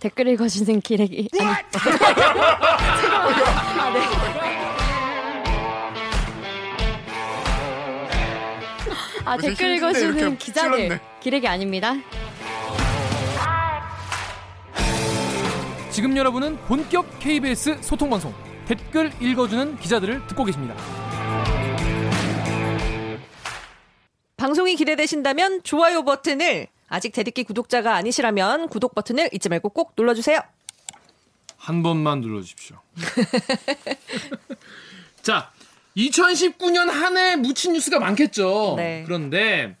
댓글 읽어주는 기레기. 아니. 아, 네. 아, 댓글 읽어주는 기자들. 기레기 아닙니다. 지금 여러분은 본격 KBS 소통 방송 댓글 읽어주는 기자들을 듣고 계십니다. 방송이 기대되신다면 좋아요 버튼을 아직 대듣기 구독자가 아니시라면 구독 버튼을 잊지 말고 꼭 눌러주세요. 한 번만 눌러주십시오. 자, 2019년 한 해 묻힌 뉴스가 많겠죠. 네. 그런데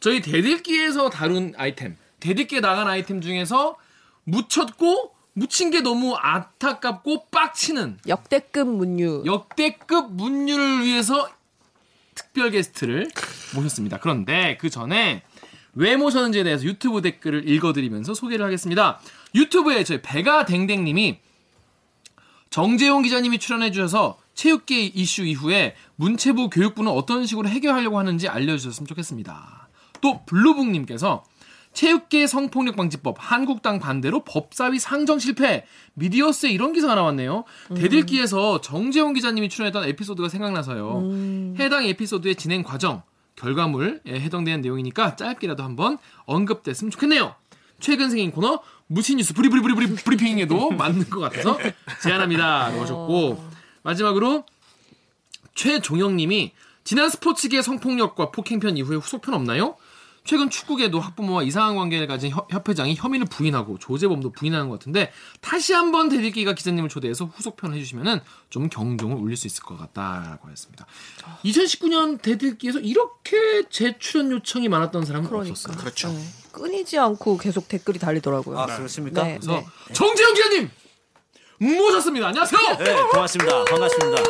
저희 대들기에서 다룬 아이템, 대들기에 나간 아이템 중에서 묻혔고 묻힌 게 너무 안타깝고 빡치는 역대급 문유. 역대급 문유를 위해서 특별 게스트를 모셨습니다. 그런데 그 전에 왜 모셨는지에 대해서 유튜브 댓글을 읽어드리면서 소개를 하겠습니다. 유튜브에 저희 배가댕댕님이 정재용 기자님이 출연해 주셔서 체육계 이슈 이후에 문체부 교육부는 어떤 식으로 해결하려고 하는지 알려주셨으면 좋겠습니다. 또 블루북님께서 체육계 성폭력 방지법 한국당 반대로 법사위 상정 실패 미디어스에 이런 기사가 나왔네요. 대들기에서 정재용 기자님이 출연했던 에피소드가 생각나서요. 해당 에피소드의 진행 과정 결과물에 해당되는 내용이니까 짧게라도 한번 언급됐으면 좋겠네요. 최근 생긴 코너 무신 뉴스 브리브리브리 브리핑에도 맞는 것 같아서 제안합니다. 하셨고 마지막으로 최종영님이 지난 스포츠계 성폭력과 폭행편 이후에 후속편 없나요? 최근 축구계도 학부모와 이상한 관계를 가진 협- 협회장이 혐의를 부인하고 조재범도 부인하는 것 같은데 다시 한번 대들기가 기자님을 초대해서 후속편을 해주시면은 좀 경종을 울릴 수 있을 것 같다라고 했습니다. 2019년 대들기에서 이렇게 재출연 요청이 많았던 사람은 그러니까. 없었어요. 그렇죠. 네. 끊이지 않고 계속 댓글이 달리더라고요. 아 그렇습니까? 네, 그래서 네. 정재영 기자님 모셨습니다. 안녕하세요. 네, 고맙습니다. 반갑습니다.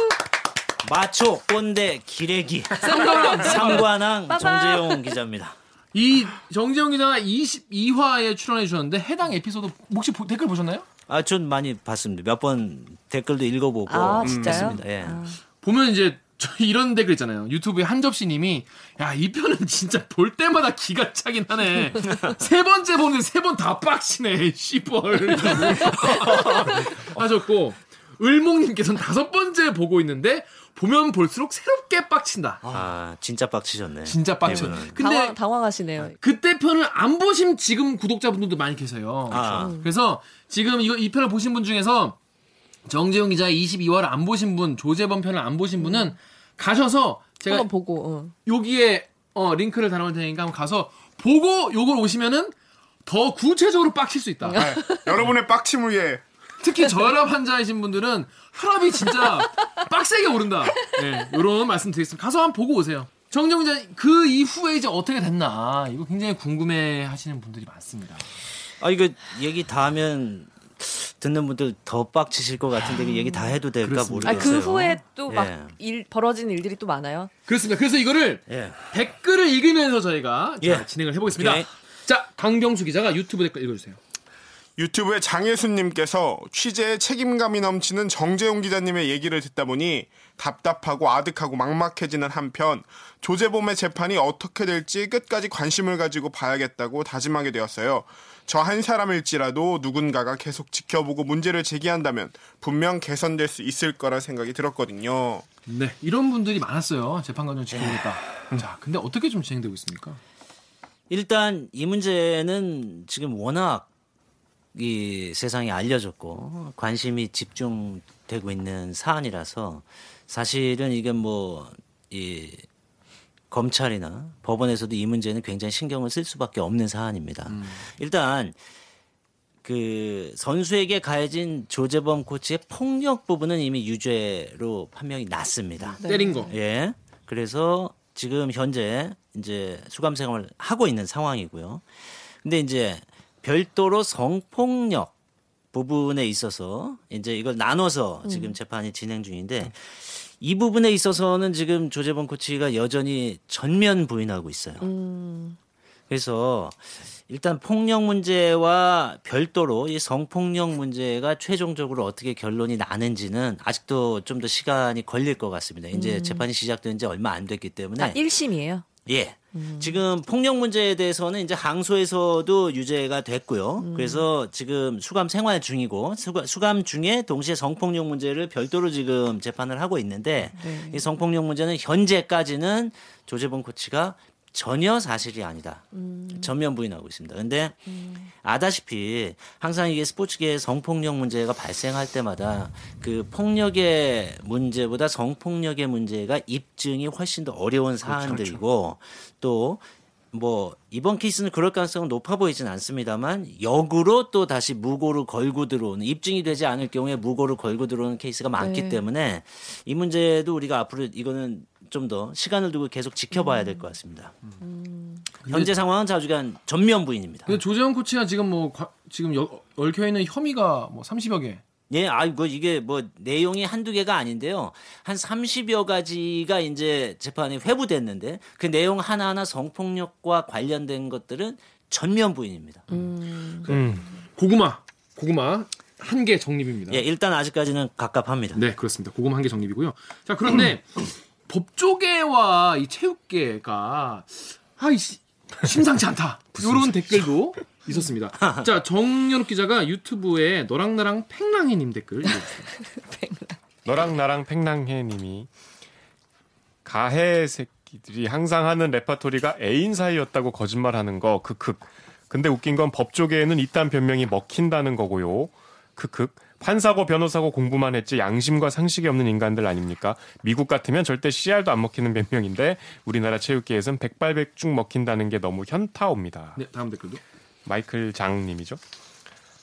마초 꼰대 기레기 상관왕 빠밤. 정재용 기자입니다. 이 정재영 기자가 22화에 출연해 주셨는데 해당 에피소드 혹시 보- 댓글 보셨나요? 아, 전 많이 봤습니다. 몇 번 댓글도 읽어보고 아? 했습니다. 예. 아. 보면 이제 저 이런 댓글 있잖아요. 유튜브에 한접시님이 야 이 편은 진짜 볼 때마다 기가 차긴 하네. 세 번째 보는데 세 번 다 빡치네. 씨벌 하셨고 을목님께서는 다섯 번째 보고 있는데 보면 볼수록 새롭게 빡친다. 아, 진짜 빡치셨네. 진짜 빡쳐. 네, 근데 당황, 당황하시네요. 그때 편을 안 보신 지금 구독자분들도 많이 계세요. 아. 그래서 지금 이거 이 편을 보신 분 중에서 정재용 기자의 22화를 안 보신 분, 조재범 편을 안 보신 분은 가셔서 제가 한번 보고. 어. 여기에 어, 링크를 달아놓을 테니까 한번 가서 보고 요걸 오시면은 더 구체적으로 빡칠 수 있다. 네, 여러분의 빡침을 위해 특히 저혈압 환자이신 분들은 혈압이 진짜 빡세게 오른다. 네, 요런 말씀 드리겠습니다. 가서 한번 보고 오세요. 정정 기자 그 이후에 이제 어떻게 됐나 이거 굉장히 궁금해 하시는 분들이 많습니다. 아, 이거 얘기 다 하면 듣는 분들 더 빡치실 것 같은데 그 얘기 다 해도 될까 그렇습니다. 아, 모르겠어요. 그 후에 또막 예. 일 벌어진 일들이 또 많아요. 그렇습니다. 그래서 이거를 예. 댓글을 읽으면서 저희가 자, 예. 진행을 해보겠습니다. 오케이. 자, 강병수 기자가 유튜브 댓글 읽어주세요. 유튜브에 장혜순님께서 취재에 책임감이 넘치는 정재용 기자님의 얘기를 듣다 보니 답답하고 아득하고 막막해지는 한편 조재범의 재판이 어떻게 될지 끝까지 관심을 가지고 봐야겠다고 다짐하게 되었어요. 저 한 사람일지라도 누군가가 계속 지켜보고 문제를 제기한다면 분명 개선될 수 있을 거라 생각이 들었거든요. 네, 이런 분들이 많았어요. 재판 과정 지켜보겠다. 자, 근데 어떻게 좀 진행되고 있습니까? 일단 이 문제는 지금 워낙 이 세상에 알려졌고 관심이 집중되고 있는 사안이라서 사실은 이게 뭐이 검찰이나 법원에서도 이 문제는 굉장히 신경을 쓸 수밖에 없는 사안입니다. 일단 그 선수에게 가해진 조재범 코치의 폭력 부분은 이미 유죄로 판명이 났습니다. 때린 거. 예. 그래서 지금 현재 이제 수감 생활을 하고 있는 상황이고요. 근데 이제 별도로 성폭력 부분에 있어서 이제 이걸 나눠서 지금 재판이 진행 중인데 이 부분에 있어서는 지금 조재범 코치가 여전히 전면 부인하고 있어요. 그래서 일단 폭력 문제와 별도로 이 성폭력 문제가 최종적으로 어떻게 결론이 나는지는 아직도 좀 더 시간이 걸릴 것 같습니다. 이제 재판이 시작된 지 얼마 안 됐기 때문에 아, 1심이에요. 예. 지금 폭력 문제에 대해서는 이제 항소에서도 유죄가 됐고요. 그래서 지금 수감 생활 중이고 수감, 중에 동시에 성폭력 문제를 별도로 지금 재판을 하고 있는데 이 성폭력 문제는 현재까지는 조재범 코치가 전혀 사실이 아니다. 전면 부인하고 있습니다. 근데 아다시피 항상 이게 스포츠계에 성폭력 문제가 발생할 때마다 그 폭력의 문제보다 성폭력의 문제가 입증이 훨씬 더 어려운 사안들이고 또뭐 이번 케이스는 그럴 가능성은 높아 보이진 않습니다만 역으로 또 다시 무고를 걸고 들어오는 입증이 되지 않을 경우에 무고를 걸고 들어오는 케이스가 많기 네. 때문에 이 문제도 우리가 앞으로 이거는 좀 더 시간을 두고 계속 지켜봐야 될 것 같습니다. 현재 상황은 자주간 전면 부인입니다. 근데 조재원 코치가 지금 뭐 과- 지금 여- 얽혀 있는 혐의가 뭐 30여 개. 예, 아이고 이게 뭐 내용이 한두 개가 아닌데요. 한 30여 가지가 이제 재판에 회부됐는데 그 내용 하나하나 성폭력과 관련된 것들은 전면 부인입니다. 고구마. 고구마 한 개 정립입니다. 예, 일단 아직까지는 갑갑합니다. 네, 그렇습니다. 고구마 한 개 정립이고요. 자, 그런데 법조계와 이 체육계가 아이 씨, 심상치 않다. 이런 댓글도 있었습니다. 자, 정연욱 기자가 유튜브에 너랑 나랑 팽랑이님 댓글 읽어주세요. 너랑 나랑 팽랑해님이 가해 새끼들이 항상 하는 레파토리가 애인 사이였다고 거짓말하는 거 크크. 근데 웃긴 건 법조계에는 이딴 변명이 먹힌다는 거고요. 크크. 판사고 변호사고 공부만 했지 양심과 상식이 없는 인간들 아닙니까? 미국 같으면 절대 CR도 안 먹히는 변명인데 우리나라 체육계에선 백발백중 먹힌다는 게 너무 현타옵니다. 네, 다음 댓글도. 마이클 장님이죠.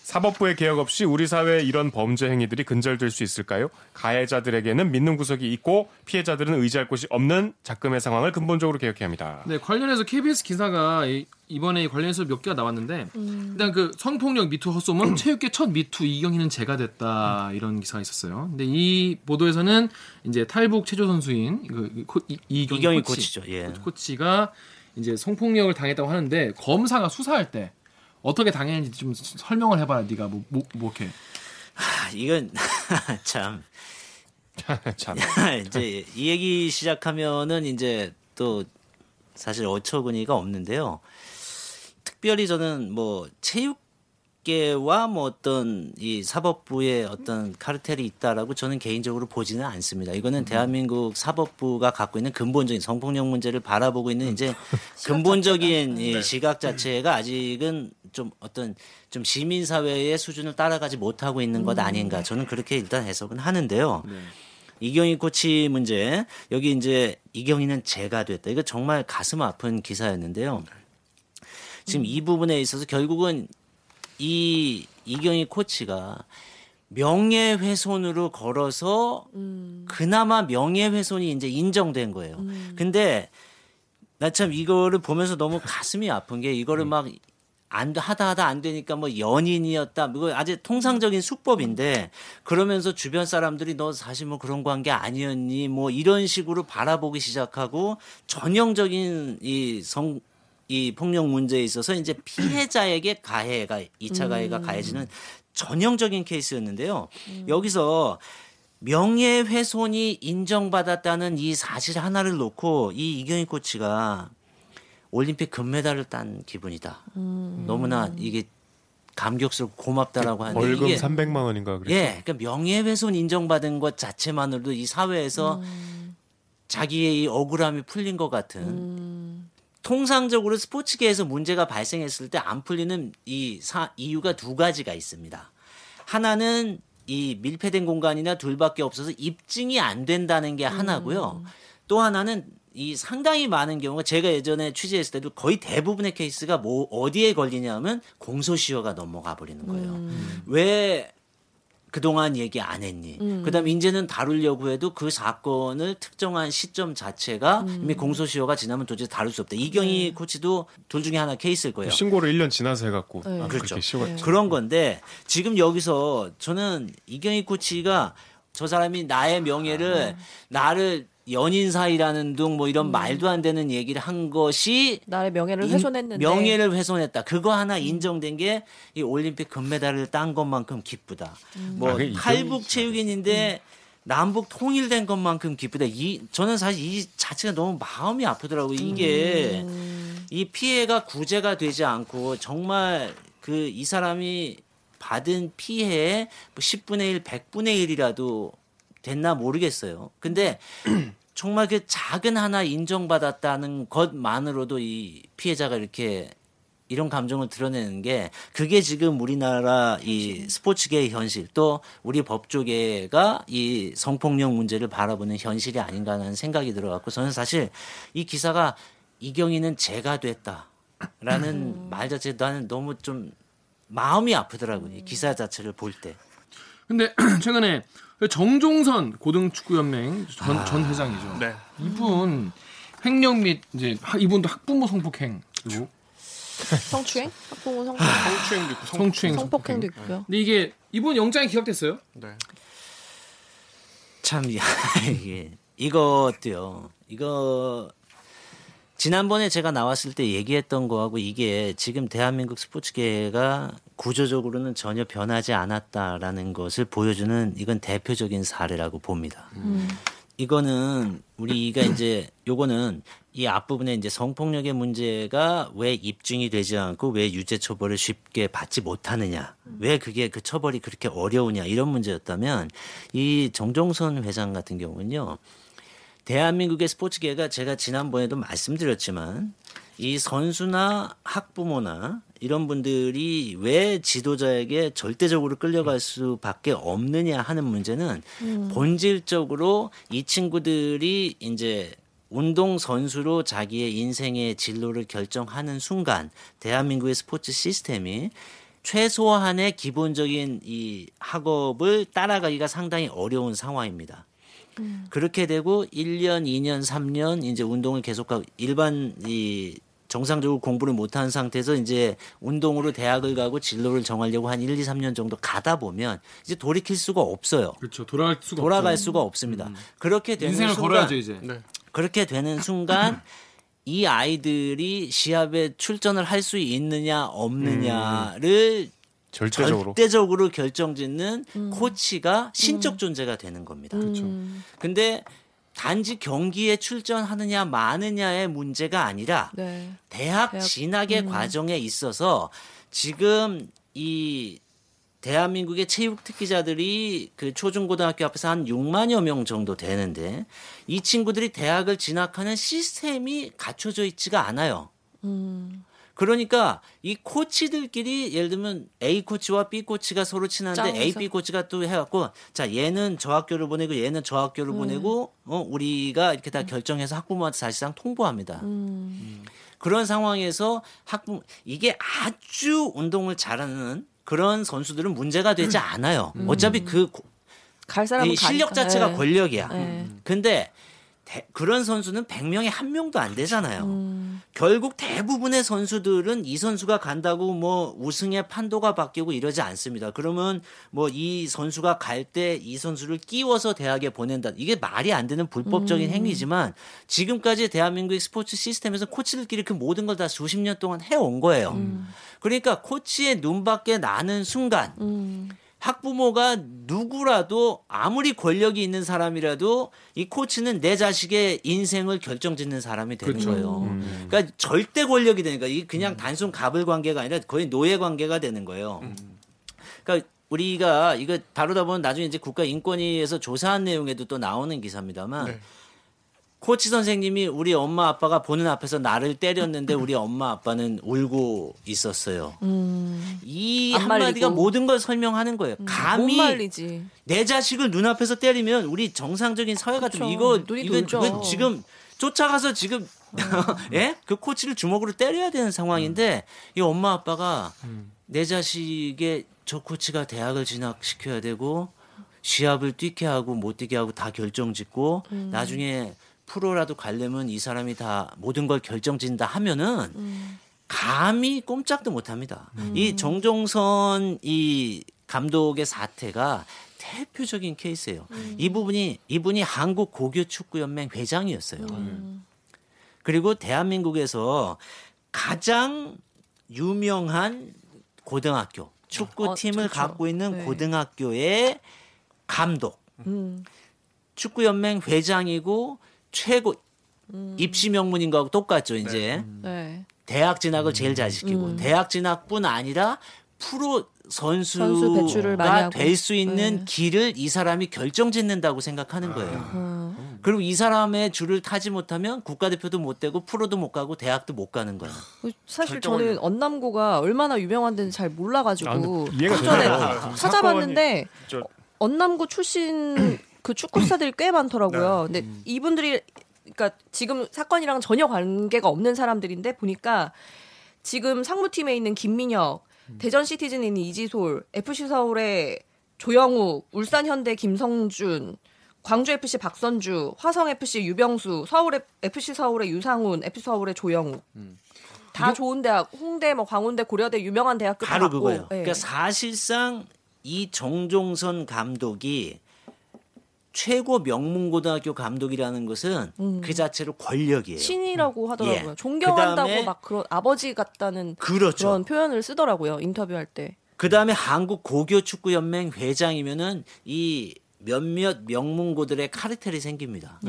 사법부의 개혁 없이 우리 사회에 이런 범죄 행위들이 근절될 수 있을까요? 가해자들에게는 믿는 구석이 있고 피해자들은 의지할 곳이 없는 작금의 상황을 근본적으로 개혁해야 합니다. 네, 관련해서 KBS 기사가 이- 이번에 이관련해서 몇 개가 나왔는데 일단 그 성폭력 미투 헛소문 체육계 첫 미투 이경희는 제가 됐다 이런 기사가 있었어요. 근데 이 보도에서는 이제 탈북 체조 선수인 그 코- 이- 이경희, 이경희 코치, 코치죠. 예. 코치가 이제 성폭력을 당했다고 하는데 검사가 수사할 때 어떻게 당했는지 좀 설명을 해봐라. 네가 뭐, 뭐, 뭐 이렇게 아, 이건 참 참. 이제 이 얘기 시작하면은 이제 또 사실 어처구니가 없는데요. 특별히 저는 뭐 체육계와 뭐 어떤 이 사법부의 어떤 카르텔이 있다라고 저는 개인적으로 보지는 않습니다. 이거는 대한민국 사법부가 갖고 있는 근본적인 성폭력 문제를 바라보고 있는 이제 근본적인 이 시각 자체가 아직은 좀 어떤 좀 시민 사회의 수준을 따라가지 못하고 있는 것 아닌가 저는 그렇게 일단 해석은 하는데요. 이경희 코치 문제 여기 이제 이경희는 제가 됐다. 이거 정말 가슴 아픈 기사였는데요. 지금 이 부분에 있어서 결국은 이 이경희 코치가 명예훼손으로 걸어서 그나마 명예훼손이 이제 인정된 거예요. 근데 나 참 이거를 보면서 너무 가슴이 아픈 게 이거를 막 안 하다 하다 안 되니까 뭐 연인이었다. 이거 아주 통상적인 수법인데 그러면서 주변 사람들이 너 사실 뭐 그런 관계 아니었니? 뭐 이런 식으로 바라보기 시작하고 전형적인 이 성 이 폭력 문제에 있어서 이제 피해자에게 가해가 이차 가해가 가해지는 전형적인 케이스였는데요. 여기서 명예훼손이 인정받았다는 이 사실 하나를 놓고 이 이경희 코치가 올림픽 금메달을 딴 기분이다. 너무나 이게 감격스럽고 고맙다라고 하는데 벌금 이게 300만 원인가 그랬죠. 예, 그러니까 명예훼손 인정받은 것 자체만으로도 이 사회에서 자기의 이 억울함이 풀린 것 같은. 통상적으로 스포츠계에서 문제가 발생했을 때 안 풀리는 이 사, 이유가 두 가지가 있습니다. 하나는 이 밀폐된 공간이나 둘밖에 없어서 입증이 안 된다는 게 하나고요. 또 하나는 이 상당히 많은 경우가 제가 예전에 취재했을 때도 거의 대부분의 케이스가 뭐 어디에 걸리냐면 공소시효가 넘어가 버리는 거예요. 왜 그동안 얘기 안 했니? 그다음 에 이제는 다루려고 해도 그 사건을 특정한 시점 자체가 이미 공소시효가 지나면 도저히 다룰 수 없다. 이경희 코치도 둘 중에 하나 케이스일 거예요. 신고를 1년 지나서 해갖고 네. 아, 그렇죠. 그렇게 쉬워. 그런 건데 지금 여기서 저는 이경희 코치가 저 사람이 나의 명예를 나를 연인 사이라는 둥 뭐 이런 말도 안 되는 얘기를 한 것이 나의 명예를 인- 훼손했는데 명예를 훼손했다. 그거 하나 인정된 게 이 올림픽 금메달을 딴 것만큼 기쁘다. 뭐 아, 탈북 체육인인데 남북 통일된 것만큼 기쁘다. 이 저는 사실 이 자체가 너무 마음이 아프더라고요. 이게 이 피해가 구제가 되지 않고 정말 그 이 사람이 받은 피해의 뭐 10분의 1, 100분의 1이라도 됐나 모르겠어요. 근데 정말 그 작은 하나 인정받았다는 것만으로도 이 피해자가 이렇게 이런 감정을 드러내는 게 그게 지금 우리나라 이 스포츠계의 현실 또 우리 법조계가 이 성폭력 문제를 바라보는 현실이 아닌가 하는 생각이 들어갖고 저는 사실 이 기사가 이경희는 제가 됐다라는 말 자체 나는 너무 좀 마음이 아프더라고요. 이 기사 자체를 볼 때. 근데 최근에 정종선 고등축구연맹 전, 전 회장이죠. 네. 이분 횡령 및 이제 하- 이분도 학부모 성폭행 그리고 성추행? 학부모 성추행? 성추행도 있고 성... 성추행 성폭행도 성폭행. 있고요. 근데 이게 이분 영장이 기각됐어요. 네. 참 이게 이것도요. 이거 지난번에 제가 나왔을 때 얘기했던 거하고 이게 지금 대한민국 스포츠계가 구조적으로는 전혀 변하지 않았다라는 것을 보여주는 이건 대표적인 사례라고 봅니다. 이거는 우리가 이제 요거는 이 앞부분에 이제 성폭력의 문제가 왜 입증이 되지 않고 왜 유죄 처벌을 쉽게 받지 못하느냐 왜 그게 그 처벌이 그렇게 어려우냐 이런 문제였다면 이 정종선 회장 같은 경우는요 대한민국의 스포츠계가 제가 지난번에도 말씀드렸지만 이 선수나 학부모나 이런 분들이 왜 지도자에게 절대적으로 끌려갈 수밖에 없느냐 하는 문제는 본질적으로 이 친구들이 이제 운동 선수로 자기의 인생의 진로를 결정하는 순간 대한민국의 스포츠 시스템이 최소한의 기본적인 이 학업을 따라가기가 상당히 어려운 상황입니다. 그렇게 되고 1년, 2년, 3년 이제 운동을 계속하고 일반 이 정상적으로 공부를 못한 상태에서 이제 운동으로 대학을 가고 진로를 정하려고 한 1, 2, 3년 정도 가다 보면 이제 돌이킬 수가 없어요. 그렇죠. 돌아갈 수가 돌아갈 없죠. 수가 없습니다. 그렇게 되는 인생을 순간 걸어야죠 이제. 네. 그렇게 되는 순간 이 아이들이 시합에 출전을 할 수 있느냐 없느냐를 절대적으로. 절대적으로 결정짓는 코치가 신적 존재가 되는 겁니다. 그렇죠. 근데 단지 경기에 출전하느냐 마느냐의 문제가 아니라 네. 대학 대학- 진학의 과정에 있어서 지금 이 대한민국의 체육 특기자들이 그 초중고등학교 앞에서 한 6만여 명 정도 되는데 이 친구들이 대학을 진학하는 시스템이 갖춰져 있지가 않아요. 그러니까 이 코치들끼리 예를 들면 A 코치와 B 코치가 서로 친한데 짜면서. A, B 코치가 또 해갖고 자 얘는 저 학교를 보내고 얘는 저 학교를 보내고 어 우리가 이렇게 다 결정해서 학부모한테 사실상 통보합니다. 그런 상황에서 학부 이게 아주 운동을 잘하는 그런 선수들은 문제가 되지 않아요. 어차피 그 고- 갈 사람은 이 실력 가니까. 자체가 네. 권력이야. 네. 근데 대- 그런 선수는 100명에 한 명도 안 되잖아요. 음. 결국 대부분의 선수들은 이 선수가 간다고 뭐 우승의 판도가 바뀌고 이러지 않습니다. 그러면 뭐 이 선수가 갈 때 이 선수를 끼워서 대학에 보낸다. 이게 말이 안 되는 불법적인 음. 행위지만 지금까지 대한민국의 스포츠 시스템에서 코치들끼리 그 모든 걸 다 수십 년 동안 해온 거예요. 음. 그러니까 코치의 눈 밖에 나는 순간 음. 학부모가 누구라도 아무리 권력이 있는 사람이라도 이 코치는 내 자식의 인생을 결정짓는 사람이 되는 그렇죠. 거예요. 그러니까 절대 권력이 되니까 이 음. 그냥 단순 갑을 관계가 아니라 거의 노예 관계가 되는 거예요. 그러니까 우리가 이거 다루다 보면 나중에 이제 국가 인권위에서 조사한 내용에도 또 나오는 기사입니다만 네. 코치 선생님이 우리 엄마 아빠가 보는 앞에서 나를 때렸는데 우리 엄마 아빠는 울고 있었어요. 이안 한마디가. 모든 걸 설명하는 거예요. 못 감히 말리지. 내 자식을 눈앞에서 때리면 우리 정상적인 사회 같으면 그쵸. 이거 이거 지금 쫓아가서 지금 예? 그 코치를 주먹으로 때려야 되는 상황인데 이 엄마 아빠가 내 자식의 저 코치가 대학을 진학시켜야 되고 시합을 뛰게 하고 못 뛰게 하고 다 결정 짓고 나중에 프로라도 가려면 이 사람이 다 모든 걸 결정짓는다 하면은 감히 꼼짝도 못 합니다. 이 정종선 이 감독의 사태가 대표적인 케이스예요. 이 부분이 이분이 한국 고교 축구 연맹 회장이었어요. 그리고 대한민국에서 가장 유명한 고등학교 축구 어, 팀을. 갖고 있는 네. 고등학교의 감독. 음. 축구연맹 회장이고 최고 입시 명문인 거하고 똑같죠. 이제 네. 대학 진학을 제일 잘 시키고 대학 진학뿐 아니라 프로 선수 선수가 하고. 될수 있는 네. 길을 이 사람이 결정짓는다고 생각하는 거예요. 그리고 이 사람의 줄을 타지 못하면 국가대표도 못 되고 프로도 못 가고 대학도 못 가는 거예요. 사실 저는 언남고가 얼마나 유명한 데는 잘 아, 몰라가지고 이해가 전에. 찾아봤는데 저- 언남고 출신 그 축구사들이 꽤 많더라고요. 근데 이분들이 그러니까 지금 사건이랑 전혀 관계가 없는 사람들인데 보니까 지금 상무팀에 있는 김민혁, 대전 시티즌에 있는 이지솔, FC 서울의 조영욱, 울산 현대 김성준, 광주 FC 박선주, 화성 FC 유병수, 서울 FC 서울의 유상훈, FC 서울의 조영욱. 다 좋은 대학, 홍대, 뭐 광운대, 고려대 유명한 대학교 다 바로 그거예요. 예. 그러니까 사실상 이 정종선 감독이 최고 명문고등학교 감독이라는 것은 그 자체로 권력이에요. 음. 신이라고 하더라고요. 예. 존경한다고 그다음에- 막 그런 아버지 같다는 그렇죠. 그런 표현을 쓰더라고요. 인터뷰할 때. 그 다음에 한국 고교 축구 연맹 회장이면은 이 몇몇 명문고들의 카르텔이 생깁니다.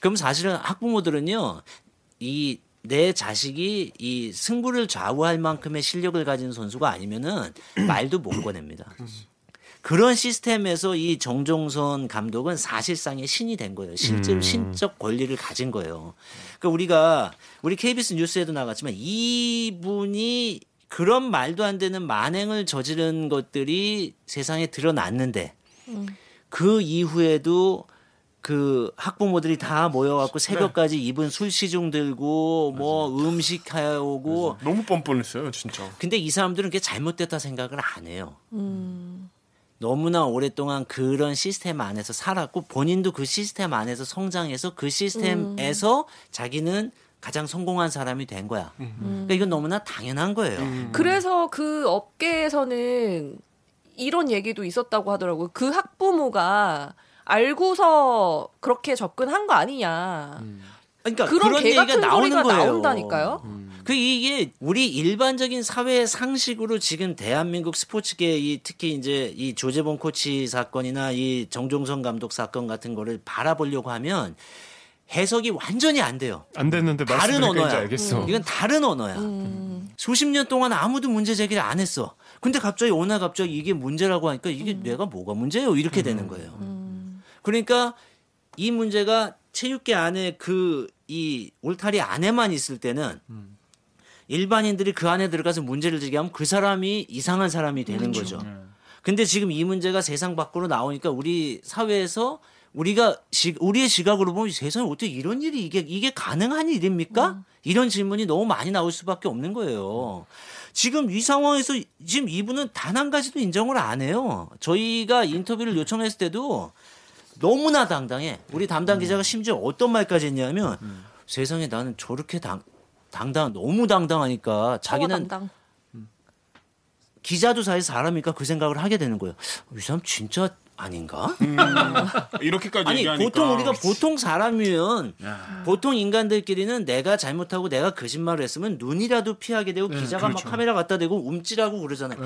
그럼 사실은 학부모들은요, 이 내 자식이 이 승부를 좌우할 만큼의 실력을 가진 선수가 아니면은 말도 못 꺼냅니다. 그런 시스템에서 이 정종선 감독은 사실상의 신이 된 거예요. 실제로 신적 권리를 가진 거예요. 그러니까 우리가 우리 KBS 뉴스에도 나갔지만 이분이 그런 말도 안 되는 만행을 저지른 것들이 세상에 드러났는데 그 이후에도 그 학부모들이 다 모여갖고 새벽까지 입은 술 시중 들고 뭐 음식 해오고 너무 뻔뻔했어요, 진짜. 근데 이 사람들은 그게 잘못됐다 생각을 안 해요. 너무나 오랫동안 그런 시스템 안에서 살았고 본인도 그 시스템 안에서 성장해서 그 시스템에서 자기는 가장 성공한 사람이 된 거야. 그러니까 이건 너무나 당연한 거예요. 그래서 그 업계에서는 이런 얘기도 있었다고 하더라고요. 그 학부모가 알고서 그렇게 접근한 거 아니냐. 그러니까 그런 그런 개 얘기가 나오는 거예요. 나온다니까요. 그 이게 우리 일반적인 사회 상식으로 지금 대한민국 스포츠계 이 특히 이제 이 조재범 코치 사건이나 이 정종선 감독 사건 같은 거를 바라보려고 하면 해석이 완전히 안 돼요. 안 됐는데 다른 언어야. 알겠어. 이건 다른 언어야. 수십 년 동안 아무도 문제 제기를 안 했어. 근데 갑자기 날 갑자기 이게 문제라고 하니까 이게 내가 뭐가 문제예요? 이렇게 되는 거예요. 그러니까 이 문제가 체육계 안에 그 이 울타리 안에만 있을 때는 일반인들이 그 안에 들어가서 문제를 제기하면 그 사람이 이상한 사람이 되는 거죠. 근데 지금 이 문제가 세상 밖으로 나오니까 우리 사회에서 우리가 시, 우리의 시각으로 보면 세상에 어떻게 이런 일이 이게 이게 가능한 일입니까? 이런 질문이 너무 많이 나올 수밖에 없는 거예요. 지금 이 상황에서 지금 이분은 단 한 가지도 인정을 안 해요. 저희가 인터뷰를 요청했을 때도 너무나 당당해. 우리 담당 기자가 심지어 어떤 말까지 했냐면 세상에 나는 저렇게 당, 당당 너무 당당하니까 자기는 당당. 기자도 사실 사람이니까 그 생각을 하게 되는 거예요. 이 사람 진짜 아닌가? 이렇게까지 아니 얘기하니까. 보통 우리가 보통 사람이면 보통 인간들끼리는 내가 잘못하고 내가 거짓말을 했으면 눈이라도 피하게 되고 기자가 막 카메라 갖다 대고 움찔하고 그러잖아요.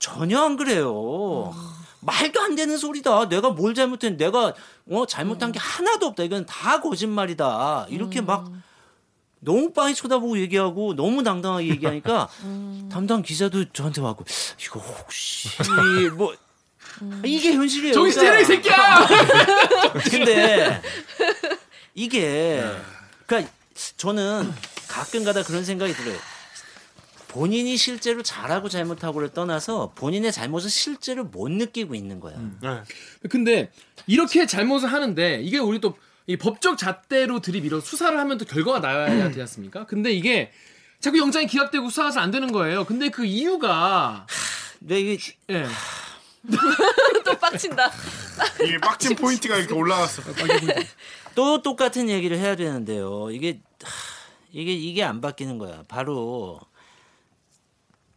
전혀 안 그래요. 말도 안 되는 소리다. 내가 뭘 잘못했? 내가 어 잘못한 게 하나도 없다. 이건 다 거짓말이다. 이렇게 막 너무 빤히 쳐다보고 얘기하고 너무 당당하게 얘기하니까 담당 기자도 저한테 와고 이거 혹시 뭐 이게 현실이에요. 정신 차려 이 새끼야. 근데 이게 그러니까 저는 가끔가다 그런 생각이 들어요. 본인이 실제로 잘하고 잘못하고를 떠나서 본인의 잘못을 실제로 못 느끼고 있는 거야. 네. 근데 이렇게 잘못을 하는데 이게 우리 또 이 법적 잣대로 들이밀어 수사를 하면 또 결과가 나와야 되지 않습니까? 근데 이게 자꾸 영장이 기각되고 수사가 잘안 되는 거예요. 근데 그 이유가 근데 이게 예. 또 빡친다. 이게 빡친 포인트가 이렇게 올라갔어. 또 똑같은 얘기를 해야 되는데요. 이게 하, 이게 이게 안 바뀌는 거야. 바로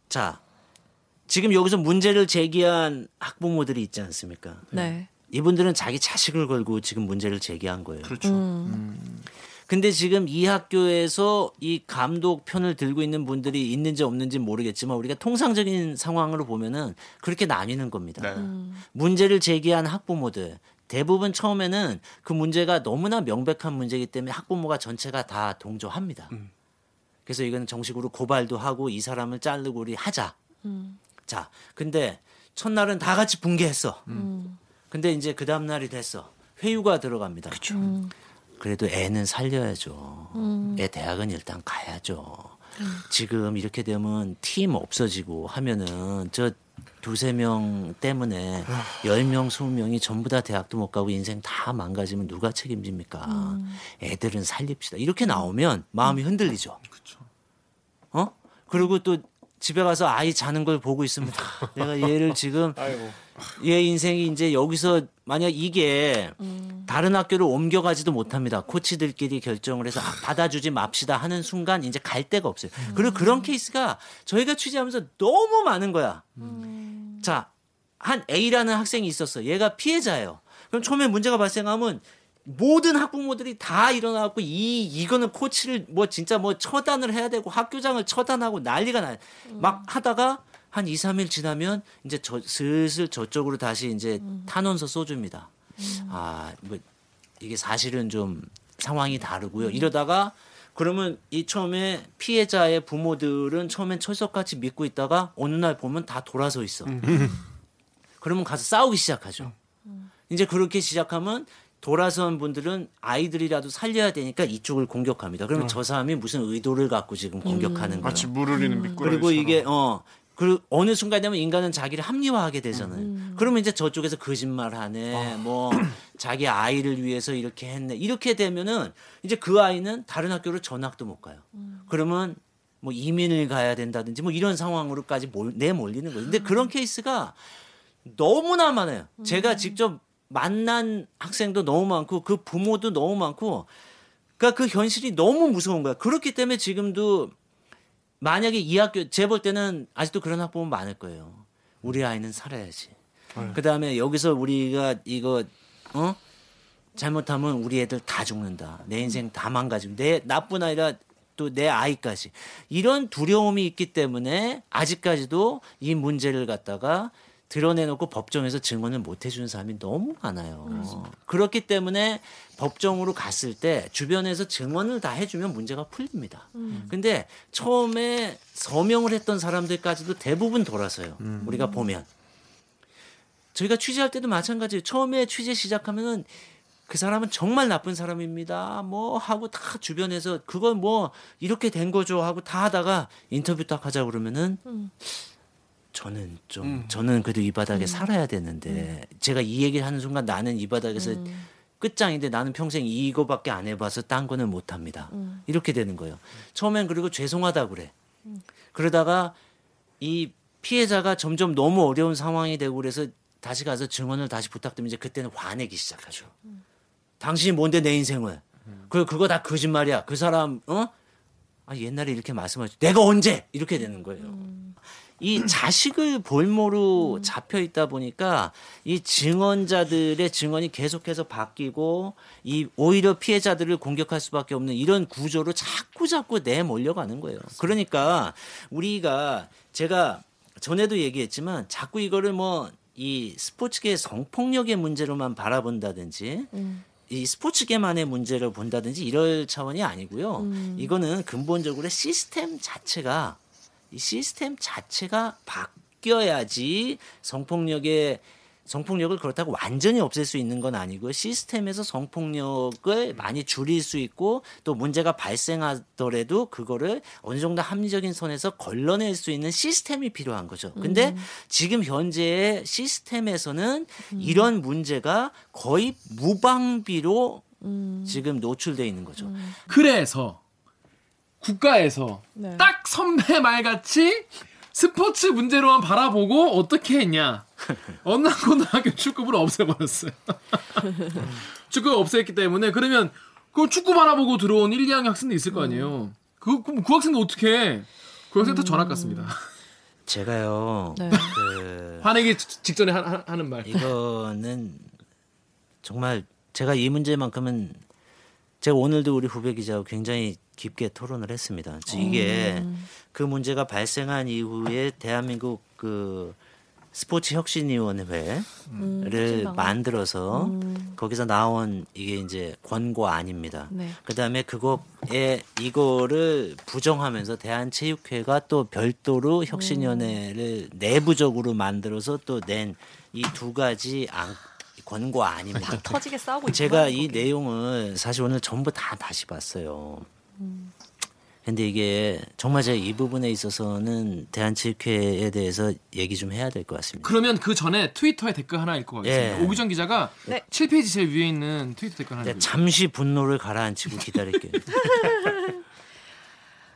자 지금 여기서 문제를 제기한 학부모들이 있지 않습니까? 네. 이분들은 자기 자식을 걸고 지금 문제를 제기한 거예요. 그렇죠. 근데 지금 이 학교에서 이 감독 편을 들고 있는 분들이 있는지 없는지 모르겠지만 우리가 통상적인 상황으로 보면은 그렇게 나뉘는 겁니다. 네. 문제를 제기한 학부모들 대부분 처음에는 그 문제가 너무나 명백한 문제이기 때문에 학부모가 전체가 다 동조합니다. 그래서 이건 정식으로 고발도 하고 이 사람을 자르고 우리 하자. 자, 근데 첫날은 다 같이 붕괴했어. 근데 이제 그 다음 날이 됐어. 회유가 들어갑니다. 그래도 애는 살려야죠. 애 대학은 일단 가야죠. 지금 이렇게 되면 팀 없어지고 하면은 저 두세 명 때문에 열 명, 스무 명이 전부 다 대학도 못 가고 인생 다 망가지면 누가 책임집니까? 애들은 살립시다. 이렇게 나오면 마음이 흔들리죠. 어? 그리고 또 집에 가서 아이 자는 걸 보고 아, 내가 얘를 지금 얘 인생이 이제 여기서 만약 이게 다른 학교를 옮겨가지도 못합니다. 코치들끼리 결정을 해서 아, 받아주지 맙시다 하는 순간 이제 갈 데가 없어요. 그리고 그런 케이스가 저희가 취재하면서 너무 많은 거야. 자, 한 A라는 학생이 있었어. 얘가 피해자예요. 그럼 처음에 문제가 발생하면 모든 학부모들이 다 일어나갖고 이 이거는 코치를 뭐 진짜 뭐 처단을 해야 되고 학교장을 처단하고 난리가 나요. 막 하다가 한 2, 3일 지나면 이제 저 슬슬 저쪽으로 다시 이제 탄원서 쏘줍니다. 아, 뭐 이게 사실은 좀 상황이 다르고요. 이러다가 그러면 이 처음에 피해자의 부모들은 처음엔 철석같이 믿고 있다가 어느 날 보면 다 돌아서 있어. 그러면 가서 싸우기 시작하죠. 이제 그렇게 시작하면 돌아선 분들은 아이들이라도 살려야 되니까 이쪽을 공격합니다. 그러면 저 사람이 무슨 의도를 갖고 지금 공격하는 거예요. 마치 물을 잃는 미꾸라지. 그리고 이게 어 그 어느 순간 되면 인간은 자기를 합리화하게 되잖아요. 그러면 이제 저쪽에서 거짓말하네, 뭐 자기 아이를 위해서 이렇게 했네. 이렇게 되면은 이제 그 아이는 다른 학교로 전학도 못 가요. 그러면 뭐 이민을 가야 된다든지 뭐 이런 상황으로까지 몰, 내몰리는 거예요. 근데 그런 케이스가 너무나 많아요. 제가 직접 만난 학생도 너무 많고 그 부모도 너무 많고 그러니까 그 현실이 너무 무서운 거야. 그렇기 때문에 지금도 만약에 이 학교 제볼 때는 아직도 그런 학부모 많을 거예요. 우리 아이는 살아야지. 그다음에 여기서 우리가 이거 어 잘못하면 우리 애들 다 죽는다. 내 인생 다 망가지고 내 나뿐 아니라 또 내 아이까지 이런 두려움이 있기 때문에 아직까지도 이 문제를 갖다가 드러내놓고 법정에서 증언을 못 해주는 사람이 너무 많아요. 그렇기 때문에 법정으로 갔을 때 주변에서 증언을 다 해주면 문제가 풀립니다. 근데 처음에 서명을 했던 사람들까지도 대부분 돌아서요. 우리가 보면. 저희가 취재할 때도 마찬가지예요. 처음에 취재 시작하면은 그 사람은 정말 나쁜 사람입니다. 뭐 하고 다 주변에서 그건 뭐 이렇게 된 거죠 하고 다 하다가 인터뷰 딱 하자 그러면은 저는 좀 저는 그래도 이 바닥에 살아야 되는데 제가 이 얘기를 하는 순간 나는 이 바닥에서 끝장인데 나는 평생 이거밖에 안 해봐서 딴 거는 못 합니다. 이렇게 되는 거예요. 처음엔 그리고 죄송하다 그래. 그러다가 이 피해자가 점점 너무 어려운 상황이 되고 그래서 다시 가서 증언을 다시 부탁드리면 이제 그때는 화내기 시작하죠. 당신이 뭔데 내 인생을? 그 그거 다 거짓말이야. 그 사람 어? 아 옛날에 이렇게 말씀하셨. 내가 언제 이렇게 되는 거예요. 이 자식을 볼모로 잡혀 있다 보니까 이 증언자들의 증언이 계속해서 바뀌고 이 오히려 피해자들을 공격할 수밖에 없는 이런 구조로 자꾸 자꾸 내몰려가는 거예요. 그러니까 우리가 제가 전에도 얘기했지만 자꾸 이거를 뭐 이 스포츠계 성폭력의 문제로만 바라본다든지 이 스포츠계만의 문제를 본다든지 이럴 차원이 아니고요. 이거는 근본적으로 시스템 자체가 이 시스템 자체가 바뀌어야지 성폭력의 성폭력을 그렇다고 완전히 없앨 수 있는 건 아니고 시스템에서 성폭력을 많이 줄일 수 있고 또 문제가 발생하더라도 그거를 어느 정도 합리적인 선에서 걸러낼 수 있는 시스템이 필요한 거죠. 근데 지금 현재의 시스템에서는 이런 문제가 거의 무방비로 지금 노출돼 있는 거죠. 그래서 국가에서 네. 딱 선배 말같이 스포츠 문제로만 바라보고 어떻게 했냐. 언남고등학교 축구부를 없애버렸어요. 축구를 없앴기 때문에 그러면 그 축구 바라보고 들어온 1, 2학년 학생도 있을 거 아니에요. 그, 그럼 그 학생도 어떻게 해? 그 학생 다 전학 갔습니다. 제가요. 네. 그 화내기 직- 직전에 하, 하- 하 는 말. 이거는 정말 제가 이 문제만큼은 제가 오늘도 우리 후배 기자하고 굉장히 깊게 토론을 했습니다. 그래서 이게 그 문제가 발생한 이후에 대한민국 그 스포츠 혁신위원회를 만들어서 거기서 나온 이게 이제 권고안입니다. 네. 그다음에 그거에 이거를 부정하면서 대한체육회가 또 별도로 혁신위원회를 내부적으로 만들어서 또 낸 이 두 가지 안, 권고안입니다. 터지게 싸우고 제가 이 거기. 내용을 사실 오늘 전부 다 다시 봤어요. 근데 이게 정말 제가 이 부분에 있어서는 대한체육회에 대해서 얘기 좀 해야 될 것 같습니다. 그러면 그 전에 트위터에 댓글 하나 읽고 가겠습니다. 예. 오기정 기자가 네. 7페이지 제일 위에 있는 트위터 댓글 하나 네, 읽고 잠시 분노를 가라앉히고 기다릴게요.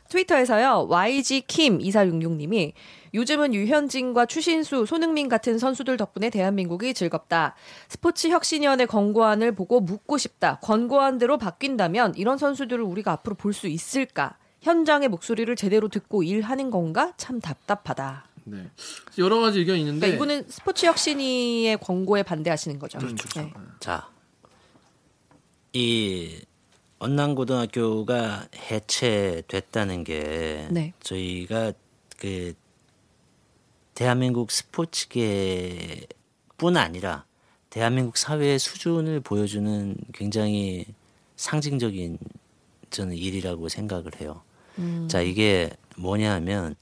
트위터에서요. YG킴 2466님이 요즘은 유현진과 추신수, 손흥민 같은 선수들 덕분에 대한민국이 즐겁다. 스포츠 혁신위원회 권고안을 보고 묻고 싶다. 권고안대로 바뀐다면 이런 선수들을 우리가 앞으로 볼 수 있을까? 현장의 목소리를 제대로 듣고 일하는 건가? 참 답답하다. 네. 여러 가지 의견이 있는데 그러니까 이분은 스포츠 혁신위의 권고에 반대하시는 거죠. 네. 자, 이 언남고등학교가 해체됐다는 게 네. 저희가 그 대한민국 스포츠계뿐 아니라 대한민국 사회의 수준을 보여주는 굉장히 상징적인 저는 일이라고 생각을 해요. 자, 이게 뭐냐 하면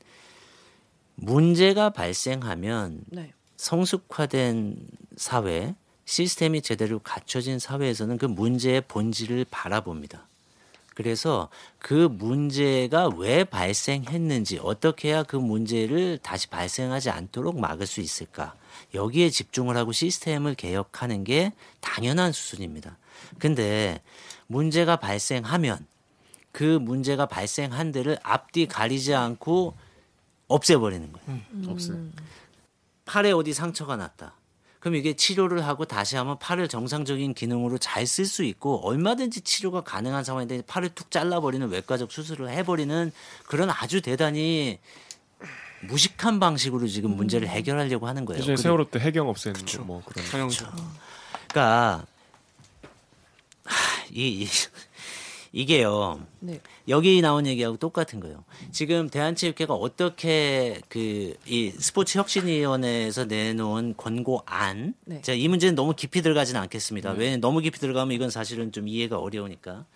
문제가 발생하면 네. 성숙화된 사회, 시스템이 제대로 갖춰진 사회에서는 그 문제의 본질을 바라봅니다. 그래서 그 문제가 왜 발생했는지 어떻게 해야 그 문제를 다시 발생하지 않도록 막을 수 있을까 여기에 집중을 하고 시스템을 개혁하는 게 당연한 수준입니다. 근데 문제가 발생하면 그 문제가 발생한 데를 앞뒤 가리지 않고 없애버리는 거예요. 없어요. 팔에 어디 상처가 났다. 그럼 이게 치료를 하고 다시 하면 팔을 정상적인 기능으로 잘 쓸 수 있고 얼마든지 치료가 가능한 상황인데 팔을 툭 잘라버리는 외과적 수술을 해버리는 그런 아주 대단히 무식한 방식으로 지금 문제를 해결하려고 하는 거예요. 예전에 그리고- 세월호 때 해경 없애는 뭐 그런. 그러니까 하, 이, 이 이게요. 네. 여기 나온 얘기하고 똑같은 거예요. 지금 대한체육회가 어떻게 그 이 스포츠 혁신위원회에서 내놓은 권고안, 네. 제가 이 문제는 너무 깊이 들어가지는 않겠습니다. 왜 너무 깊이 들어가면 이건 사실은 좀 이해가 어려우니까.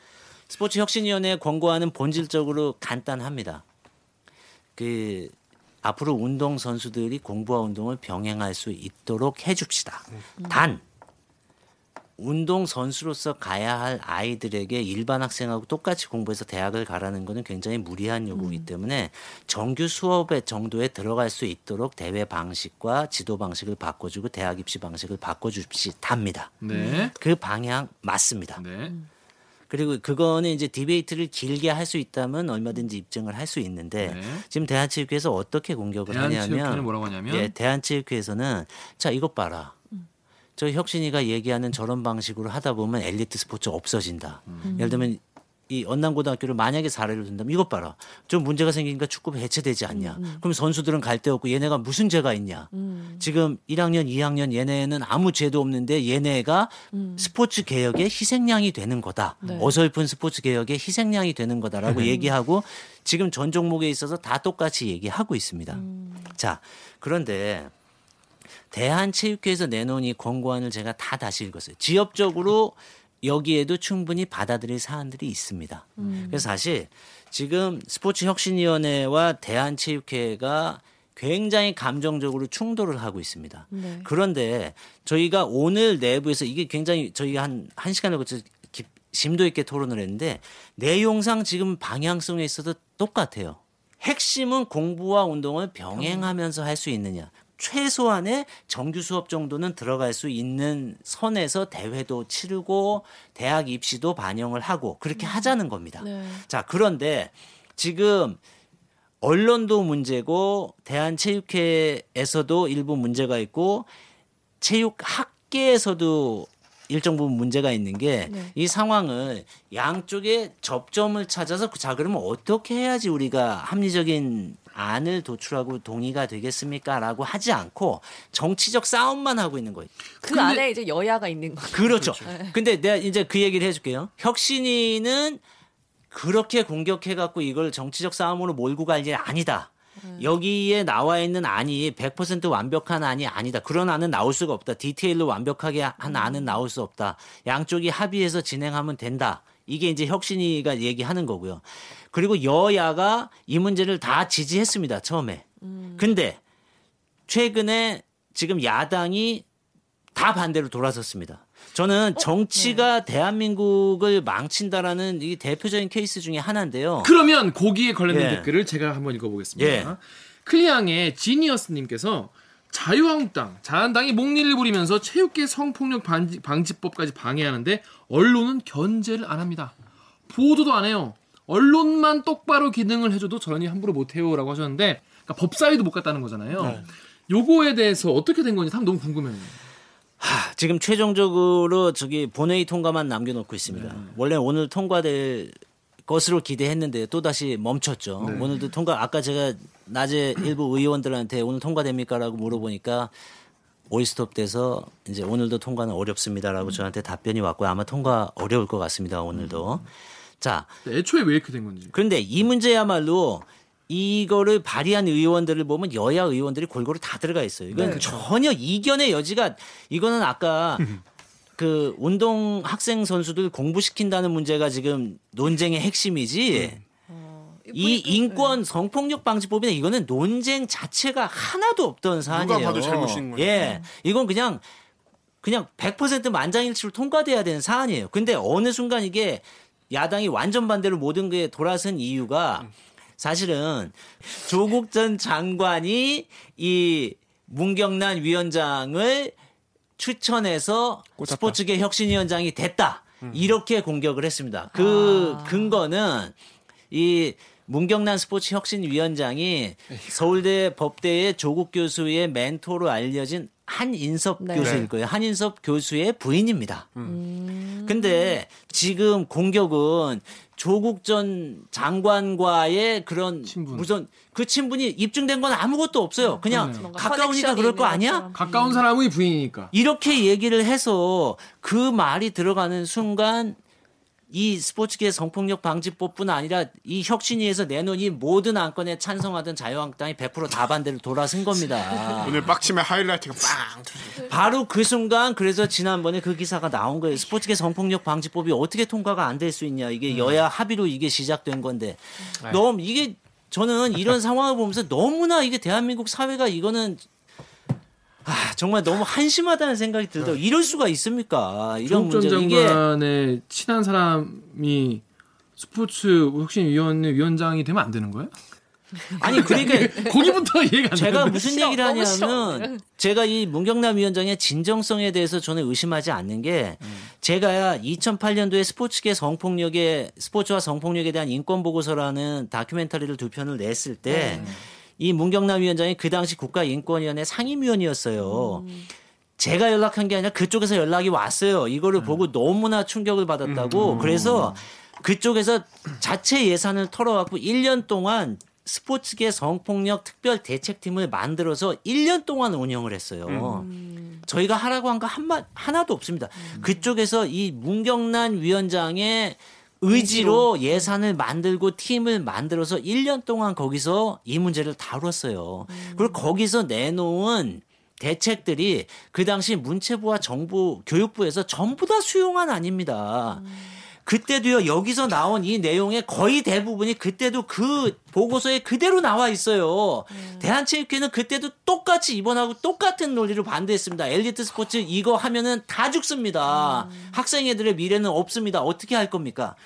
스포츠 혁신위원회 권고안은 본질적으로 간단합니다. 그 앞으로 운동 선수들이 공부와 운동을 병행할 수 있도록 해줍시다. 단 운동 선수로서 가야 할 아이들에게 일반 학생하고 똑같이 공부해서 대학을 가라는 것은 굉장히 무리한 요구이기 때문에 정규 수업의 정도에 들어갈 수 있도록 대회 방식과 지도 방식을 바꿔주고 대학 입시 방식을 바꿔주시답니다. 네. 그 방향 맞습니다. 네. 그리고 그거는 이제 디베이트를 길게 할 수 있다면 얼마든지 입증을 할 수 있는데 네. 지금 대한체육회에서 어떻게 공격을 대한체육회는 하냐면 뭐라고 하냐면 예, 대한체육회에서는 자 이것 봐라. 저 혁신이가 얘기하는 저런 방식으로 하다 보면 엘리트 스포츠 없어진다. 예를 들면 이 언남고등학교를 만약에 사례를 든다면 이것 봐라. 좀 문제가 생기니까 축구부 해체되지 않냐. 그럼 선수들은 갈 데 없고 얘네가 무슨 죄가 있냐. 지금 1학년, 2학년 얘네는 아무 죄도 없는데 얘네가 스포츠 개혁의 희생양이 되는 거다. 네. 어설픈 스포츠 개혁의 희생양이 되는 거다라고 얘기하고 지금 전 종목에 있어서 다 똑같이 얘기하고 있습니다. 자, 그런데 대한체육회에서 내놓은 이 권고안을 제가 다 다시 읽었어요. 지역적으로 여기에도 충분히 받아들일 사안들이 있습니다. 그래서 사실 지금 스포츠혁신위원회와 대한체육회가 굉장히 감정적으로 충돌을 하고 있습니다. 네. 그런데 저희가 오늘 내부에서 이게 굉장히 저희가 한, 한 시간을 거쳐 깊- 심도 있게 토론을 했는데 내용상 지금 방향성에 있어도 똑같아요. 핵심은 공부와 운동을 병행하면서 할 수 있느냐. 최소한의 정규 수업 정도는 들어갈 수 있는 선에서 대회도 치르고 대학 입시도 반영을 하고 그렇게 하자는 겁니다. 네. 자, 그런데 지금 언론도 문제고 대한체육회에서도 일부 문제가 있고 체육학계에서도 일정 부분 문제가 있는 게이 네. 상황을 양쪽에 접점을 찾아서 자 그러면 어떻게 해야지 우리가 합리적인 안을 도출하고 동의가 되겠습니까라고 하지 않고 정치적 싸움만 하고 있는 거예요. 그 안에 이제 여야가 있는 거죠. 그렇죠. 근데 내가 이제 그 얘기를 해줄게요. 혁신이는 그렇게 공격해갖고 이걸 정치적 싸움으로 몰고 갈일 아니다. 여기에 나와 있는 안이 100% 완벽한 안이 아니다. 그런 안은 나올 수가 없다. 디테일로 완벽하게 한 안은 나올 수 없다. 양쪽이 합의해서 진행하면 된다. 이게 이제 혁신이가 얘기하는 거고요. 그리고 여야가 이 문제를 다 지지했습니다. 처음에. 근데 최근에 지금 야당이 다 반대로 돌아섰습니다. 저는 정치가 대한민국을 망친다라는 이 대표적인 케이스 중에 하나인데요. 그러면 거기에 관련된 예. 댓글을 제가 한번 읽어보겠습니다. 예. 클리앙의 지니어스님께서 자유한국당, 자한당이 목리를 부리면서 체육계 성폭력 방지, 방지법까지 방해하는데 언론은 견제를 안 합니다. 보도도 안 해요. 언론만 똑바로 기능을 해줘도 저런이 함부로 못해요라고 하셨는데 그러니까 법사위도 못 갔다는 거잖아요. 요거에 대해서 어떻게 된 건지 참 너무 궁금해요. 하, 지금 최종적으로 저기 본회의 통과만 남겨놓고 있습니다. 원래 오늘 통과될 것으로 기대했는데 또 다시 멈췄죠. 오늘도 통과. 아까 제가 낮에 일부 의원들한테 오늘 통과됩니까라고 물어보니까 올스톱 돼서 이제 오늘도 통과는 어렵습니다라고 저한테 답변이 왔고 아마 통과 어려울 것 같습니다. 오늘도. 자, 애초에 왜 이렇게 된 건지. 그런데 이 문제야말로 이거를 발의한 의원들을 보면 여야 의원들이 골고루 다 들어가 있어요. 이건 전혀 이견의 여지가 이거는 아까 그 운동 학생 선수들 공부시킨다는 문제가 지금 논쟁의 핵심이지. 이 인권 성폭력 방지법이나 이거는 논쟁 자체가 하나도 없던 사안이에요. 봐도 잘못인 거예요. 예, 이건 그냥 그냥 100% 만장일치로 통과돼야 되는 사안이에요. 근데 어느 순간 이게 야당이 완전 반대로 모든 게 돌아선 이유가 사실은 조국 전 장관이 이 문경란 위원장을 추천해서 스포츠계 혁신위원장이 됐다. 이렇게 공격을 했습니다. 그 근거는 이 문경란 스포츠 혁신위원장이 서울대 법대의 조국 교수의 멘토로 알려진 한인섭 네. 교수일 거예요. 한인섭 교수의 부인입니다. 근데 지금 공격은 조국 전 장관과의 그런 친분. 무슨 그 친분이 입증된 건 아무것도 없어요. 그냥 뭔가 가까우니까 그럴 거 아니야? 가까운 사람의 부인이니까. 이렇게 얘기를 해서 그 말이 들어가는 순간 이 스포츠계 성폭력 방지법뿐 아니라 이 혁신위에서 내놓은 이 모든 안건에 찬성하던 자유한국당이 100%다 반대로 돌아선 겁니다. 오늘 빡침의 하이라이트가 빵. 바로 그 순간 그래서 지난번에 그 기사가 나온 거예요. 스포츠계 성폭력 방지법이 어떻게 통과가 안 될 수 있냐. 이게 여야 합의로 이게 시작된 건데 너무 이게 저는 이런 상황을 보면서 너무나 이게 대한민국 사회가 이거는 아, 정말 너무 한심하다는 생각이 들더라고요. 이럴 수가 있습니까? 이런 문제 이게 장관의 친한 사람이 스포츠 혁신위원회 위원장이 되면 안 되는 거예요? 아니 그러니까 거기부터 이해가 안 제가. 무슨 얘기를. 하냐면 제가 이 문경남 위원장의 진정성에 대해서 저는 의심하지 않는 게 제가 2008년도에 스포츠계 성폭력에 스포츠와 성폭력에 대한 인권 보고서라는 다큐멘터리를 두 편을 냈을 때 이 문경남 위원장이 그 당시 국가인권위원회 상임위원이었어요. 제가 연락한 게 아니라 그쪽에서 연락이 왔어요. 이거를 보고 너무나 충격을 받았다고. 그래서 그쪽에서 자체 예산을 털어갖고 1년 동안 스포츠계 성폭력 특별 대책팀을 만들어서 1년 동안 운영을 했어요. 저희가 하라고 한 거 한마 하나도 없습니다. 그쪽에서 이 문경란 위원장의 의지로 예산을 만들고 팀을 만들어서 1년 동안 거기서 이 문제를 다뤘어요. 그리고 거기서 내놓은 대책들이 그 당시 문체부와 정부 교육부에서 전부 다 수용안 아닙니다. 그때도요 여기서 나온 이 내용의 거의 대부분이 그때도 그 보고서에 그대로 나와 있어요. 대한체육회는 그때도 똑같이 이번하고 똑같은 논리로 반대했습니다. 엘리트 스포츠 이거 하면은 다 죽습니다. 학생 애들의 미래는 없습니다. 어떻게 할 겁니까?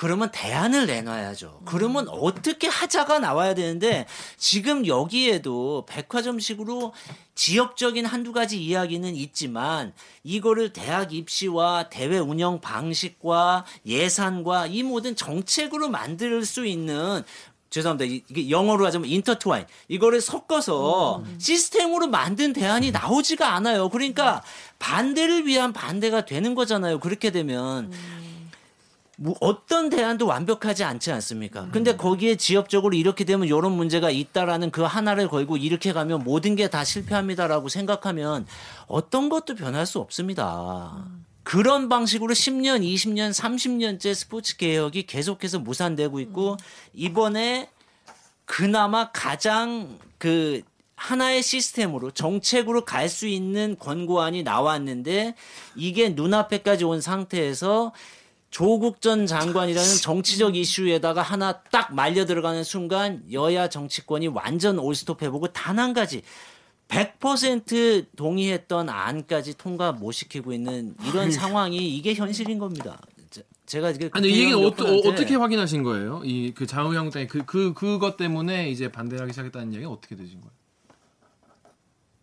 그러면 대안을 내놔야죠. 그러면 어떻게 하자가 나와야 되는데 지금 여기에도 백화점식으로 지역적인 한두 가지 이야기는 있지만 이거를 대학 입시와 대회 운영 방식과 예산과 이 모든 정책으로 만들 수 있는 죄송합니다. 이- 이게 영어로 하자면 인터트와인. 이거를 섞어서 시스템으로 만든 대안이 나오지가 않아요. 그러니까 반대를 위한 반대가 되는 거잖아요. 그렇게 되면. 뭐 어떤 대안도 완벽하지 않지 않습니까? 근데 거기에 지역적으로 이렇게 되면 이런 문제가 있다라는 그 하나를 걸고 이렇게 가면 모든 게 다 실패합니다라고 생각하면 어떤 것도 변할 수 없습니다. 그런 방식으로 10년, 20년, 30년째 스포츠 개혁이 계속해서 무산되고 있고 이번에 그나마 가장 그 하나의 시스템으로 정책으로 갈 수 있는 권고안이 나왔는데 이게 눈앞에까지 온 상태에서 조국 전 장관이라는 정치적 이슈에다가 하나 딱 말려 들어가는 순간 여야 정치권이 완전 올스톱해보고 단 한 가지 100% 동의했던 안까지 통과 못 시키고 있는 이런 상황이 이게 현실인 겁니다. 제- 제가 이게 아니 이 얘기는 어떠, 몇 분한테 어떻게 확인하신 거예요? 이 그 자유한국당이 그, 그 그것 때문에 이제 반대를 하기 시작했다는 얘기가 어떻게 되신 거예요?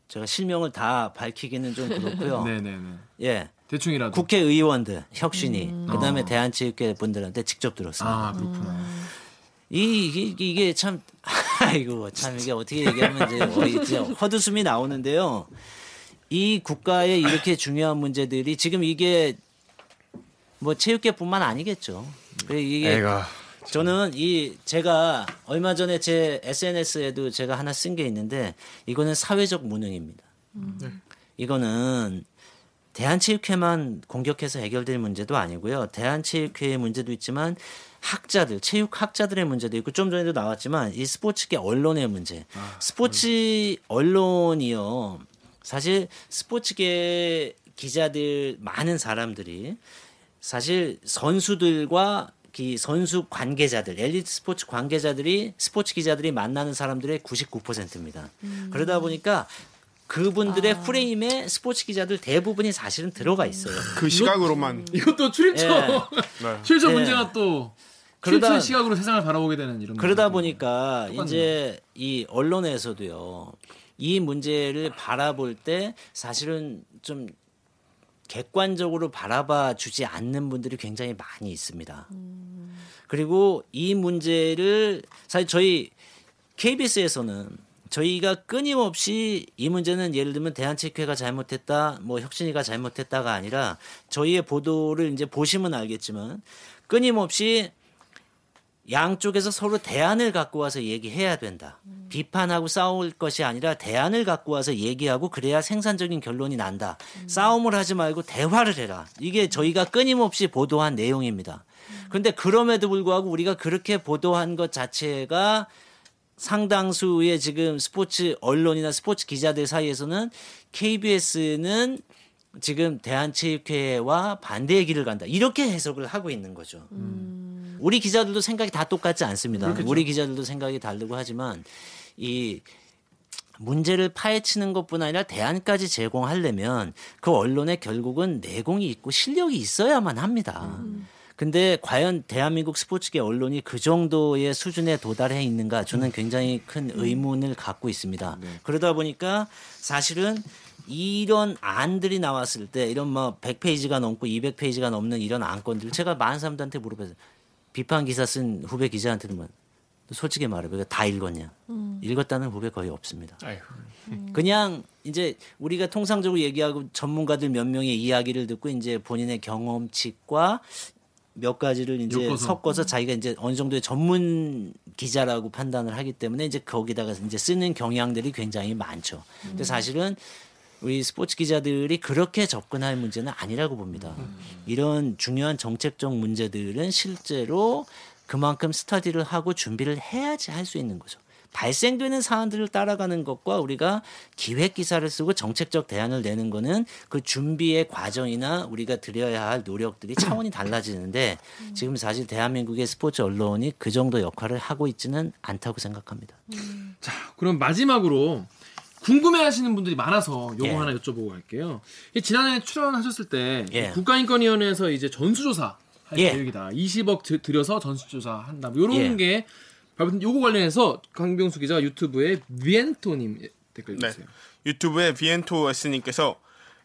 제가 실명을 다 밝히기는 좀 그렇고요. 네네네. 예. 대충이라도. 국회의원들, 혁신이, 그다음에 어. 대한체육회 분들한테 직접 들었습니다. 아 그렇구나. 이, 이게, 이게 참, 아이고, 참, 이게 어떻게 얘기하면 이제, 어, 이제 헛웃음이 나오는데요. 이 국가의 이렇게 중요한 문제들이 지금 이게 뭐 체육계뿐만 아니겠죠. 이게 애가 저는 이 제가 얼마 전에 제 SNS에도 제가 하나 쓴 게 있는데 이거는 사회적 무능입니다. 이거는 대한체육회만 공격해서 해결될 문제도 아니고요. 대한체육회의 문제도 있지만 학자들, 체육 학자들의 문제도 있고 좀 전에도 나왔지만 이 스포츠계 언론의 문제. 스포츠 언론이요. 사실 스포츠계 기자들 많은 사람들이 사실 선수들과 이 선수 관계자들, 엘리트 스포츠 관계자들이 스포츠 기자들이 만나는 사람들의 99%입니다. 그러다 보니까 그분들의 프레임에 스포츠 기자들 대부분이 사실은 들어가 있어요. 그 시각으로만 이것도 출입처 네. 출입처 예. 문제가 또 그러다- 출입처 시각으로 세상을 바라보게 되는 이런. 그러다 보니까 똑같네요. 이제 이 언론에서도요. 이 문제를 바라볼 때 사실은 좀 객관적으로 바라봐 주지 않는 분들이 굉장히 많이 있습니다. 그리고 이 문제를 사실 저희 KBS에서는 저희가 끊임없이 이 문제는 예를 들면 대한체육회가 잘못했다, 뭐 혁신이가 잘못했다가 아니라 저희의 보도를 이제 보시면 알겠지만 끊임없이 양쪽에서 서로 대안을 갖고 와서 얘기해야 된다. 비판하고 싸울 것이 아니라 대안을 갖고 와서 얘기하고 그래야 생산적인 결론이 난다. 싸움을 하지 말고 대화를 해라. 이게 저희가 끊임없이 보도한 내용입니다. 그런데 그럼에도 불구하고 우리가 그렇게 보도한 것 자체가 상당수의 지금 스포츠 언론이나 스포츠 기자들 사이에서는 KBS는 지금 대한체육회와 반대의 길을 간다. 이렇게 해석을 하고 있는 거죠. 우리 기자들도 생각이 다 똑같지 않습니다. 우리 기자들도 생각이 다르고 하지만 이 문제를 파헤치는 것뿐 아니라 대안까지 제공하려면 그 언론에 결국은 내공이 있고 실력이 있어야만 합니다. 근데 과연 대한민국 스포츠계 언론이 그 정도의 수준에 도달해 있는가 저는 굉장히 큰 의문을 갖고 있습니다. 그러다 보니까 사실은 이런 안들이 나왔을 때 이런 뭐 100페이지가 넘고 200페이지가 넘는 이런 안건들 제가 많은 사람들한테 물어봐서 비판 기사 쓴 후배 기자한테는 뭐 솔직히 말해 봐. 다 읽었냐? 읽었다는 후배 거의 없습니다. 아이고. 그냥 이제 우리가 통상적으로 얘기하고 전문가들 몇 명의 이야기를 듣고 이제 본인의 경험치과 몇 가지를 이제 엮어서. 섞어서 자기가 이제 어느 정도의 전문 기자라고 판단을 하기 때문에 이제 거기다가 이제 쓰는 경향들이 굉장히 많죠. 근데 사실은 우리 스포츠 기자들이 그렇게 접근할 문제는 아니라고 봅니다. 이런 중요한 정책적 문제들은 실제로 그만큼 스터디를 하고 준비를 해야지 할 수 있는 거죠. 발생되는 사안들을 따라가는 것과 우리가 기획 기사를 쓰고 정책적 대안을 내는 거는 그 준비의 과정이나 우리가 드려야 할 노력들이 차원이 달라지는데 지금 사실 대한민국의 스포츠 언론이 그 정도 역할을 하고 있지는 않다고 생각합니다. 자, 그럼 마지막으로 궁금해하시는 분들이 많아서 요거 예. 하나 여쭤보고 갈게요. 이 지난해 출연하셨을 때 예. 국가인권위원회에서 이제 전수조사 할 예. 계획이다. 20억 드- 들여서 전수조사 한다. 뭐 이런 예. 게 발표된 요거 관련해서 강병수 기자가 유튜브에 위엔토님 댓글 네. 주세요. 유튜브의 비엔토 S님께서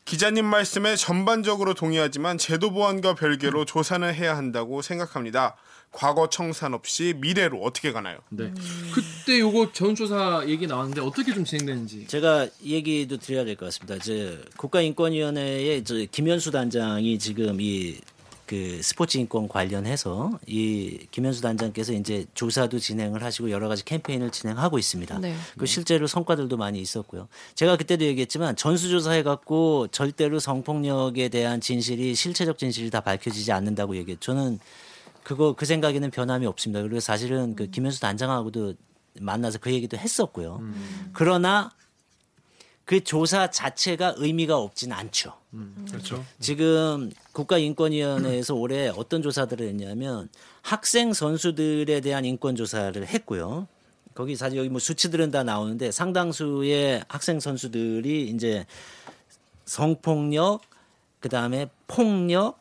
기자님 말씀에 전반적으로 동의하지만 제도 보완과 별개로 조사는 해야 한다고 생각합니다. 과거 청산 없이 미래로 어떻게 가나요? 네. 그때 요거 전수조사 얘기 나왔는데 어떻게 좀 진행되는지. 제가 얘기도 드려야 될 것 같습니다. 저 국가인권위원회의 저 김현수 단장이 지금 이 그 스포츠 인권 관련해서 이 김현수 단장께서 이제 조사도 진행을 하시고 여러 가지 캠페인을 진행하고 있습니다. 네. 그 실제로 성과들도 많이 있었고요. 제가 그때도 얘기했지만 전수조사해 갖고 절대로 성폭력에 대한 진실이 실체적 진실이 다 밝혀지지 않는다고 얘기했죠. 저는 그거 그 생각에는 변함이 없습니다. 그리고 사실은 그 김현수 단장하고도 만나서 그 얘기도 했었고요. 그러나 그 조사 자체가 의미가 없진 않죠. 그렇죠. 지금 국가인권위원회에서 올해 어떤 조사들을 했냐면 학생 선수들에 대한 인권 조사를 했고요. 거기 사실 여기 뭐 수치들은 다 나오는데 상당수의 학생 선수들이 이제 성폭력, 그 다음에 폭력,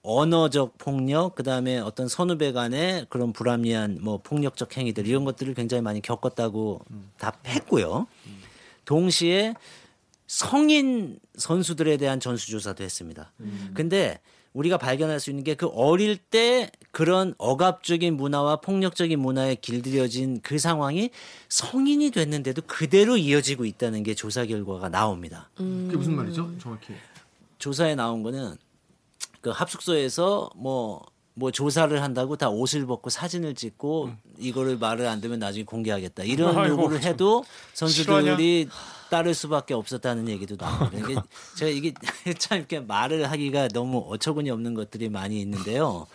언어적 폭력, 그 다음에 어떤 선후배 간의 그런 불합리한 뭐 폭력적 행위들 이런 것들을 굉장히 많이 겪었다고 답했고요. 동시에 성인 선수들에 대한 전수조사도 했습니다. 근데 우리가 발견할 수 있는 게 그 어릴 때 그런 억압적인 문화와 폭력적인 문화에 길들여진 그 상황이 성인이 됐는데도 그대로 이어지고 있다는 게 조사 결과가 나옵니다. 그게 무슨 말이죠? 정확히. 조사에 나온 거는 그 합숙소에서 뭐, 뭐 조사를 한다고 다 옷을 벗고 사진을 찍고 이거를 말을 안 되면 나중에 공개하겠다. 이런 아이고, 요구를 참. 해도 선수들이 따를 수밖에 없었다는 얘기도 나오고 이게 제가 이게 참 이렇게 말을 하기가 너무 어처구니 없는 것들이 많이 있는데요.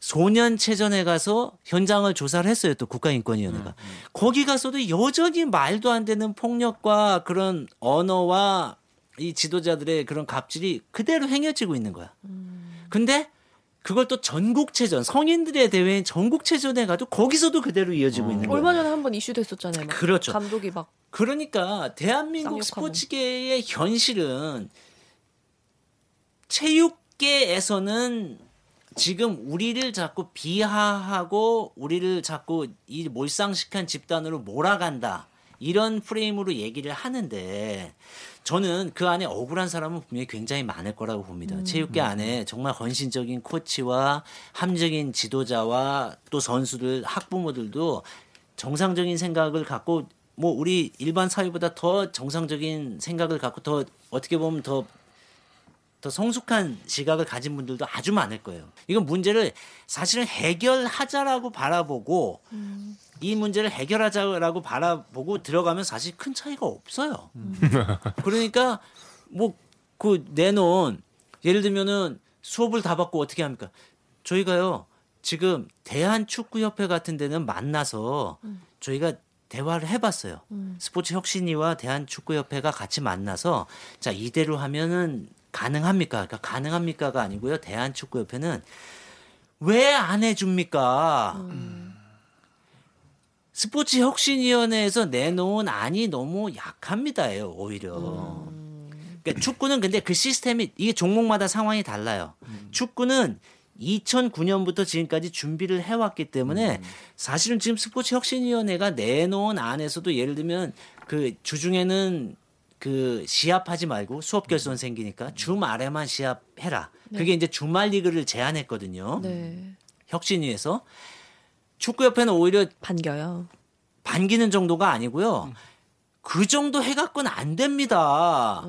소년체전에 가서 현장을 조사를 했어요. 또 국가인권위원회가. 거기 가서도 여전히 말도 안 되는 폭력과 그런 언어와 이 지도자들의 그런 갑질이 그대로 행해지고 있는 거야. 근데 그걸 또 전국체전 성인들의 대회인 전국체전에 가도 거기서도 그대로 이어지고 있는 거야. 얼마 전에 한 번 이슈 됐었잖아요. 막 그렇죠. 감독이 막 그러니까 대한민국 쌍욕하고. 스포츠계의 현실은 체육계에서는 지금 우리를 자꾸 비하하고 우리를 자꾸 이 몰상식한 집단으로 몰아간다. 이런 프레임으로 얘기를 하는데 저는 그 안에 억울한 사람은 분명히 굉장히 많을 거라고 봅니다. 체육계 안에 정말 헌신적인 코치와 함적인 지도자와 또 선수들, 학부모들도 정상적인 생각을 갖고 뭐 우리 일반 사회보다 더 정상적인 생각을 갖고 더 어떻게 보면 더더 성숙한 시각을 가진 분들도 아주 많을 거예요. 이건 문제를 사실은 해결하자라고 바라보고 이 문제를 해결하자라고 바라보고 들어가면 사실 큰 차이가 없어요. 그러니까 뭐 그 내놓은 예를 들면은 수업을 다 받고 어떻게 합니까? 저희가요 지금 대한축구협회 같은 데는 만나서 저희가 대화를 해봤어요. 스포츠 혁신위와 대한축구협회가 같이 만나서 자 이대로 하면은 가능합니까? 그러니까 가능합니까가 아니고요. 대한축구협회는 왜 안 해줍니까? 스포츠 혁신위원회에서 내놓은 안이 너무 약합니다예요. 오히려. 그러니까 축구는 근데 그 시스템이 이게 종목마다 상황이 달라요. 축구는 2009년부터 지금까지 준비를 해왔기 때문에 사실은 지금 스포츠 혁신위원회가 내놓은 안에서도 예를 들면 그 주중에는 그 시합하지 말고 수업 결손 생기니까 주말에만 시합해라. 그게 이제 주말 리그를 제안했거든요. 네. 혁신위에서 축구협회는 오히려 반겨요. 반기는 정도가 아니고요. 그 정도 해갖고는 안 됩니다.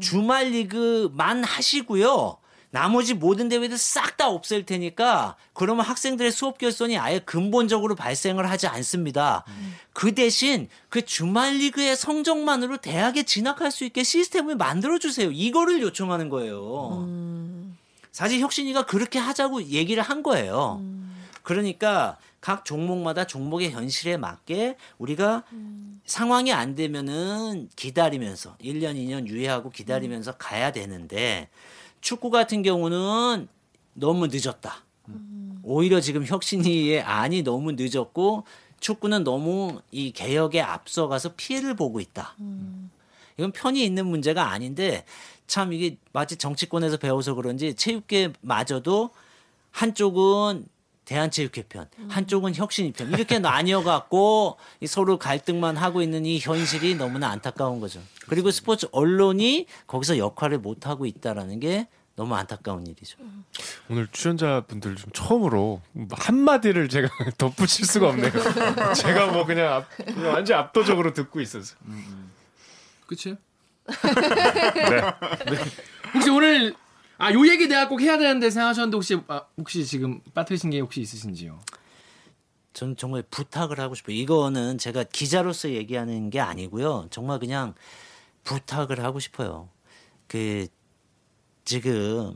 주말 리그만 하시고요. 나머지 모든 대회들 싹 다 없앨 테니까 그러면 학생들의 수업 결손이 아예 근본적으로 발생을 하지 않습니다. 그 대신 그 주말 리그의 성적만으로 대학에 진학할 수 있게 시스템을 만들어 주세요. 이거를 요청하는 거예요. 사실 혁신이가 그렇게 하자고 얘기를 한 거예요. 그러니까 각 종목마다 종목의 현실에 맞게 우리가 상황이 안 되면은 기다리면서 1년, 2년 유예하고 기다리면서 가야 되는데 축구 같은 경우는 너무 늦었다. 오히려 지금 혁신이의 안이 너무 늦었고 축구는 너무 이 개혁에 앞서가서 피해를 보고 있다. 이건 편히 있는 문제가 아닌데 참 이게 마치 정치권에서 배워서 그런지 체육계 마저도 한쪽은 대한체육회편, 한쪽은 혁신이 편 이렇게 나뉘어갖고 이 서로 갈등만 하고 있는 이 현실이 너무나 안타까운 거죠. 그리고 스포츠 언론이 거기서 역할을 못 하고 있다라는 게 너무 안타까운 일이죠. 오늘 출연자분들 좀 처음으로 한마디를 제가 덧붙일 수가 없네요. 제가 뭐 그냥, 앞, 그냥 완전 압도적으로 듣고 있었어요. 끝이에요? 네. 혹시 오늘 아 요 얘기 내가 꼭 해야 되는데 생각하셨는데 혹시 아, 혹시 지금 빠뜨리신 게 혹시 있으신지요? 저는 정말 부탁을 하고 싶어요. 이거는 제가 기자로서 얘기하는 게 아니고요. 정말 그냥 부탁을 하고 싶어요. 그 지금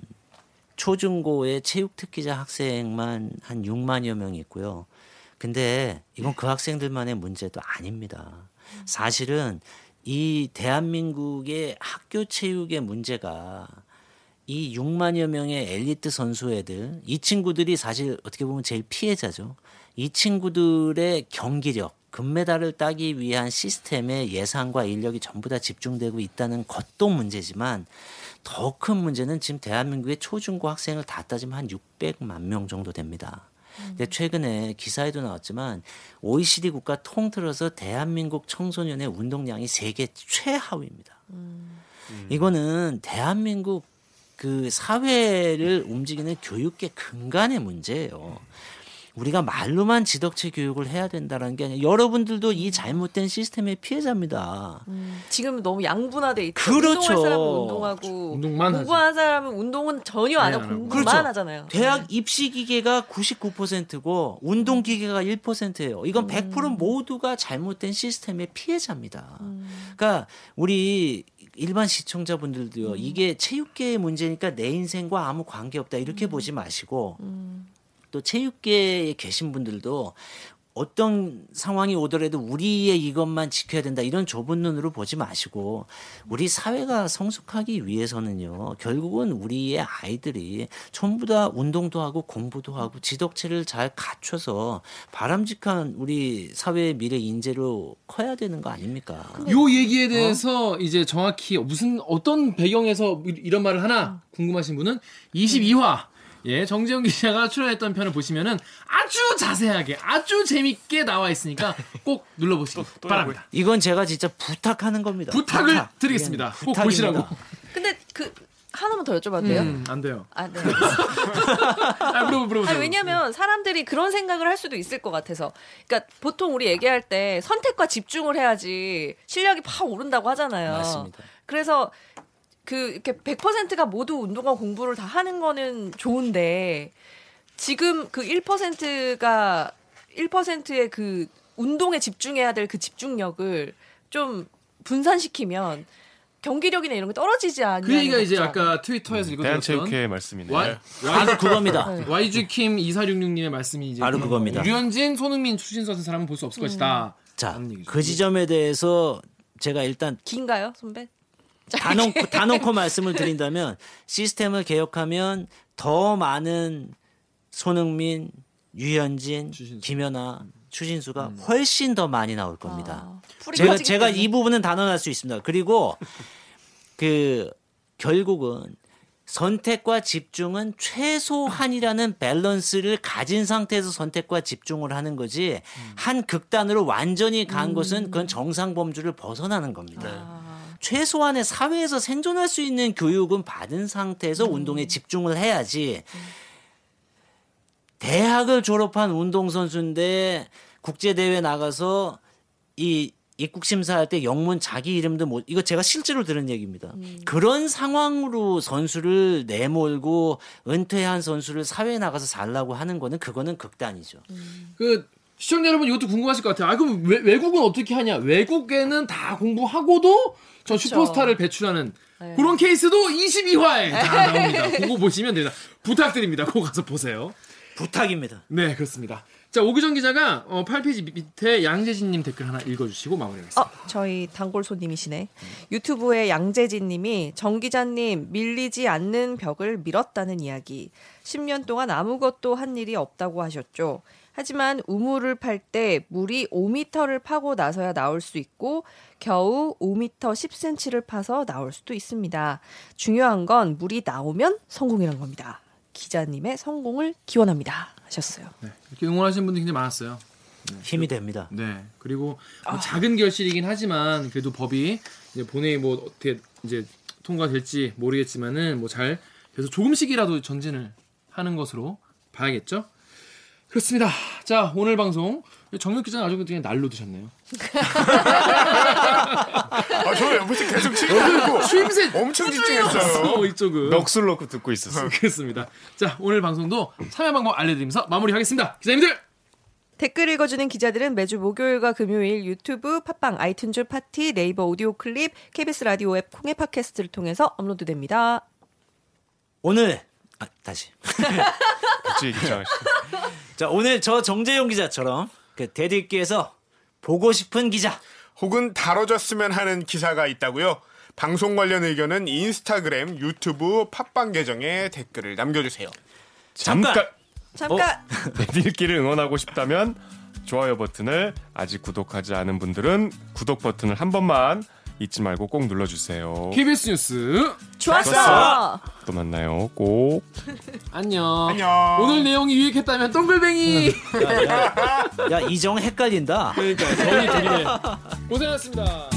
초중고의 체육 특기자 학생만 한 6만여 명 있고요. 근데 이건 그 학생들만의 문제도 아닙니다. 사실은 이 대한민국의 학교 체육의 문제가 이 6만여 명의 엘리트 선수 애들 이 친구들이 사실 어떻게 보면 제일 피해자죠. 이 친구들의 경기력 금메달을 따기 위한 시스템의 예산과 인력이 전부 다 집중되고 있다는 것도 문제지만 더 큰 문제는 지금 대한민국의 초중고 학생을 다 따지면 한 600만 명 정도 됩니다. 근데 최근에 기사에도 나왔지만 OECD 국가 통틀어서 대한민국 청소년의 운동량이 세계 최하위입니다. 이거는 대한민국 그 사회를 움직이는 교육계 근간의 문제예요. 우리가 말로만 지덕체 교육을 해야 된다는 게 아니라 여러분들도 이 잘못된 시스템의 피해자입니다. 지금 너무 양분화돼 있죠. 그렇죠. 운동할 사람은 운동하고 운동만 하지. 공부하는 사람은 운동은 전혀 안 네, 하고 안 하고. 공부만 그렇죠. 하잖아요. 대학 입시 기계가 99%고 운동 기계가 1%예요. 이건 100% 모두가 잘못된 시스템의 피해자입니다. 그러니까 우리 일반 시청자분들도요. 이게 체육계의 문제니까 내 인생과 아무 관계 없다. 이렇게 보지 마시고 또 체육계에 계신 분들도 어떤 상황이 오더라도 우리의 이것만 지켜야 된다 이런 좁은 눈으로 보지 마시고 우리 사회가 성숙하기 위해서는요 결국은 우리의 아이들이 전부 다 운동도 하고 공부도 하고 지덕체를 잘 갖춰서 바람직한 우리 사회의 미래 인재로 커야 되는 거 아닙니까? 요 얘기에 대해서 이제 정확히 무슨 어떤 배경에서 이- 이런 말을 하나 궁금하신 분은 22화 예, 정재영 기자가 출연했던 편을 보시면은 아주 자세하게 아주 재밌게 나와 있으니까 꼭 눌러보시기 또 바랍니다. 이건 제가 진짜 부탁하는 겁니다. 부탁을 부탁. 드리겠습니다. 이건 꼭 부탁입니다. 보시라고. 근데 그 하나만 더 여쭤봐도 돼요? 음, 안 돼요. 아, 네. 아, 물어보, 물어보세요. 아니, 왜냐면 사람들이 그런 생각을 할 수도 있을 것 같아서. 그러니까 보통 우리 얘기할 때 선택과 집중을 해야지 실력이 팍 오른다고 하잖아요. 맞습니다. 그래서 그 이렇게 100%가 모두 운동과 공부를 다 하는 거는 좋은데 지금 그 1%가 1%의 그 운동에 집중해야 될 그 집중력을 좀 분산시키면 경기력이나 이런 게 떨어지지 않냐. 그 얘기가 이제 아까 트위터에서 읽어드렸던 대한체육회 말씀이네요. Y, 바로 그겁니다. YG 킴 2466님의 말씀이 이제 바로 그겁니다. 류현진, 손흥민, 추신수 같은 사람은 볼 수 없을 것이다. 자. 그 지점에 대해서 제가 일단 긴가요, 선배? 다 놓고, 다 놓고 말씀을 드린다면 시스템을 개혁하면 더 많은 손흥민, 유현진, 추신수. 김연아, 추신수가 훨씬 더 많이 나올 겁니다. 아, 제가 제가 때문에. 이 부분은 단언할 수 있습니다. 그리고 그 결국은 선택과 집중은 최소한이라는 밸런스를 가진 상태에서 선택과 집중을 하는 거지 한 극단으로 완전히 간 것은 그건 정상 범주를 벗어나는 겁니다. 아. 최소한의 사회에서 생존할 수 있는 교육은 받은 상태에서 음. 운동에 집중을 해야지 대학을 졸업한 운동선수인데 국제대회 나가서 이 입국 심사할 때 영문 자기 이름도 못 이거 제가 실제로 들은 얘기입니다. 그런 상황으로 선수를 내몰고 은퇴한 선수를 사회에 나가서 살라고 하는 거는 그거는 극단이죠. 그 시청자 여러분 이것도 궁금하실 것 같아요. 아 그럼 외, 외국은 어떻게 하냐? 외국에는 다 공부하고도 저 슈퍼스타를 배출하는 네. 그런 케이스도 22화에 다 나옵니다. 그거 보시면 됩니다. 부탁드립니다. 그거 가서 보세요. 부탁입니다. 네 그렇습니다. 자 오기정 기자가 어, 8페이지 밑에 양재진님 댓글 하나 읽어주시고 마무리하겠습니다. 어, 저희 단골 손님이시네. 유튜브에 양재진 님이 정 기자님 밀리지 않는 벽을 밀었다는 이야기. 10년 동안 아무것도 한 일이 없다고 하셨죠. 하지만 우물을 팔 때 물이 5m를 파고 나서야 나올 수 있고 겨우 5m 10cm를 파서 나올 수도 있습니다. 중요한 건 물이 나오면 성공이란 겁니다. 기자님의 성공을 기원합니다. 하셨어요. 네, 이렇게 응원하시는 분들이 굉장히 많았어요. 힘이 됩니다. 네. 그리고 뭐 작은 결실이긴 하지만 그래도 법이 이제 본회의 뭐 어떻게 이제 통과될지 모르겠지만은 뭐 잘 그래서 조금씩이라도 전진을 하는 것으로 봐야겠죠. 그렇습니다. 자 오늘 방송 정혁 기자는 아주 그냥 날로 드셨네요. 아, 저 옆에서 계속 칭찬하고 추임새 엄청 집중했어요. 어, 이쪽은 넋을 놓고 듣고 있었어요. 그렇습니다. 자 오늘 방송도 참여 방법 알려드리면서 마무리하겠습니다. 기자님들 댓글 읽어주는 기자들은 매주 목요일과 금요일 유튜브, 팟빵, 아이튠즈 팟티, 네이버 오디오 클립, KBS 라디오 앱 콩의 팟캐스트를 통해서 업로드됩니다. 오늘 아, 다시 같이. 자 오늘 저 정재용 기자처럼 그 댓읽기에서 보고 싶은 기자. 혹은 다뤄졌으면 하는 기사가 있다고요? 방송 관련 의견은 인스타그램, 유튜브, 팟빵 계정에 댓글을 남겨주세요. 잠깐! 잠깐! 내딜기를 응원하고 싶다면 좋아요 버튼을 아직 구독하지 않은 분들은 구독 버튼을 한 번만 잊지 말고 꼭 눌러주세요. KBS 뉴스 좋았어. 또 만나요. 꼭. 안녕. 안녕. 오늘 내용이 유익했다면 동글뱅이. 야 이정 헷갈린다. 그러니까 정이 되기네 고생하셨습니다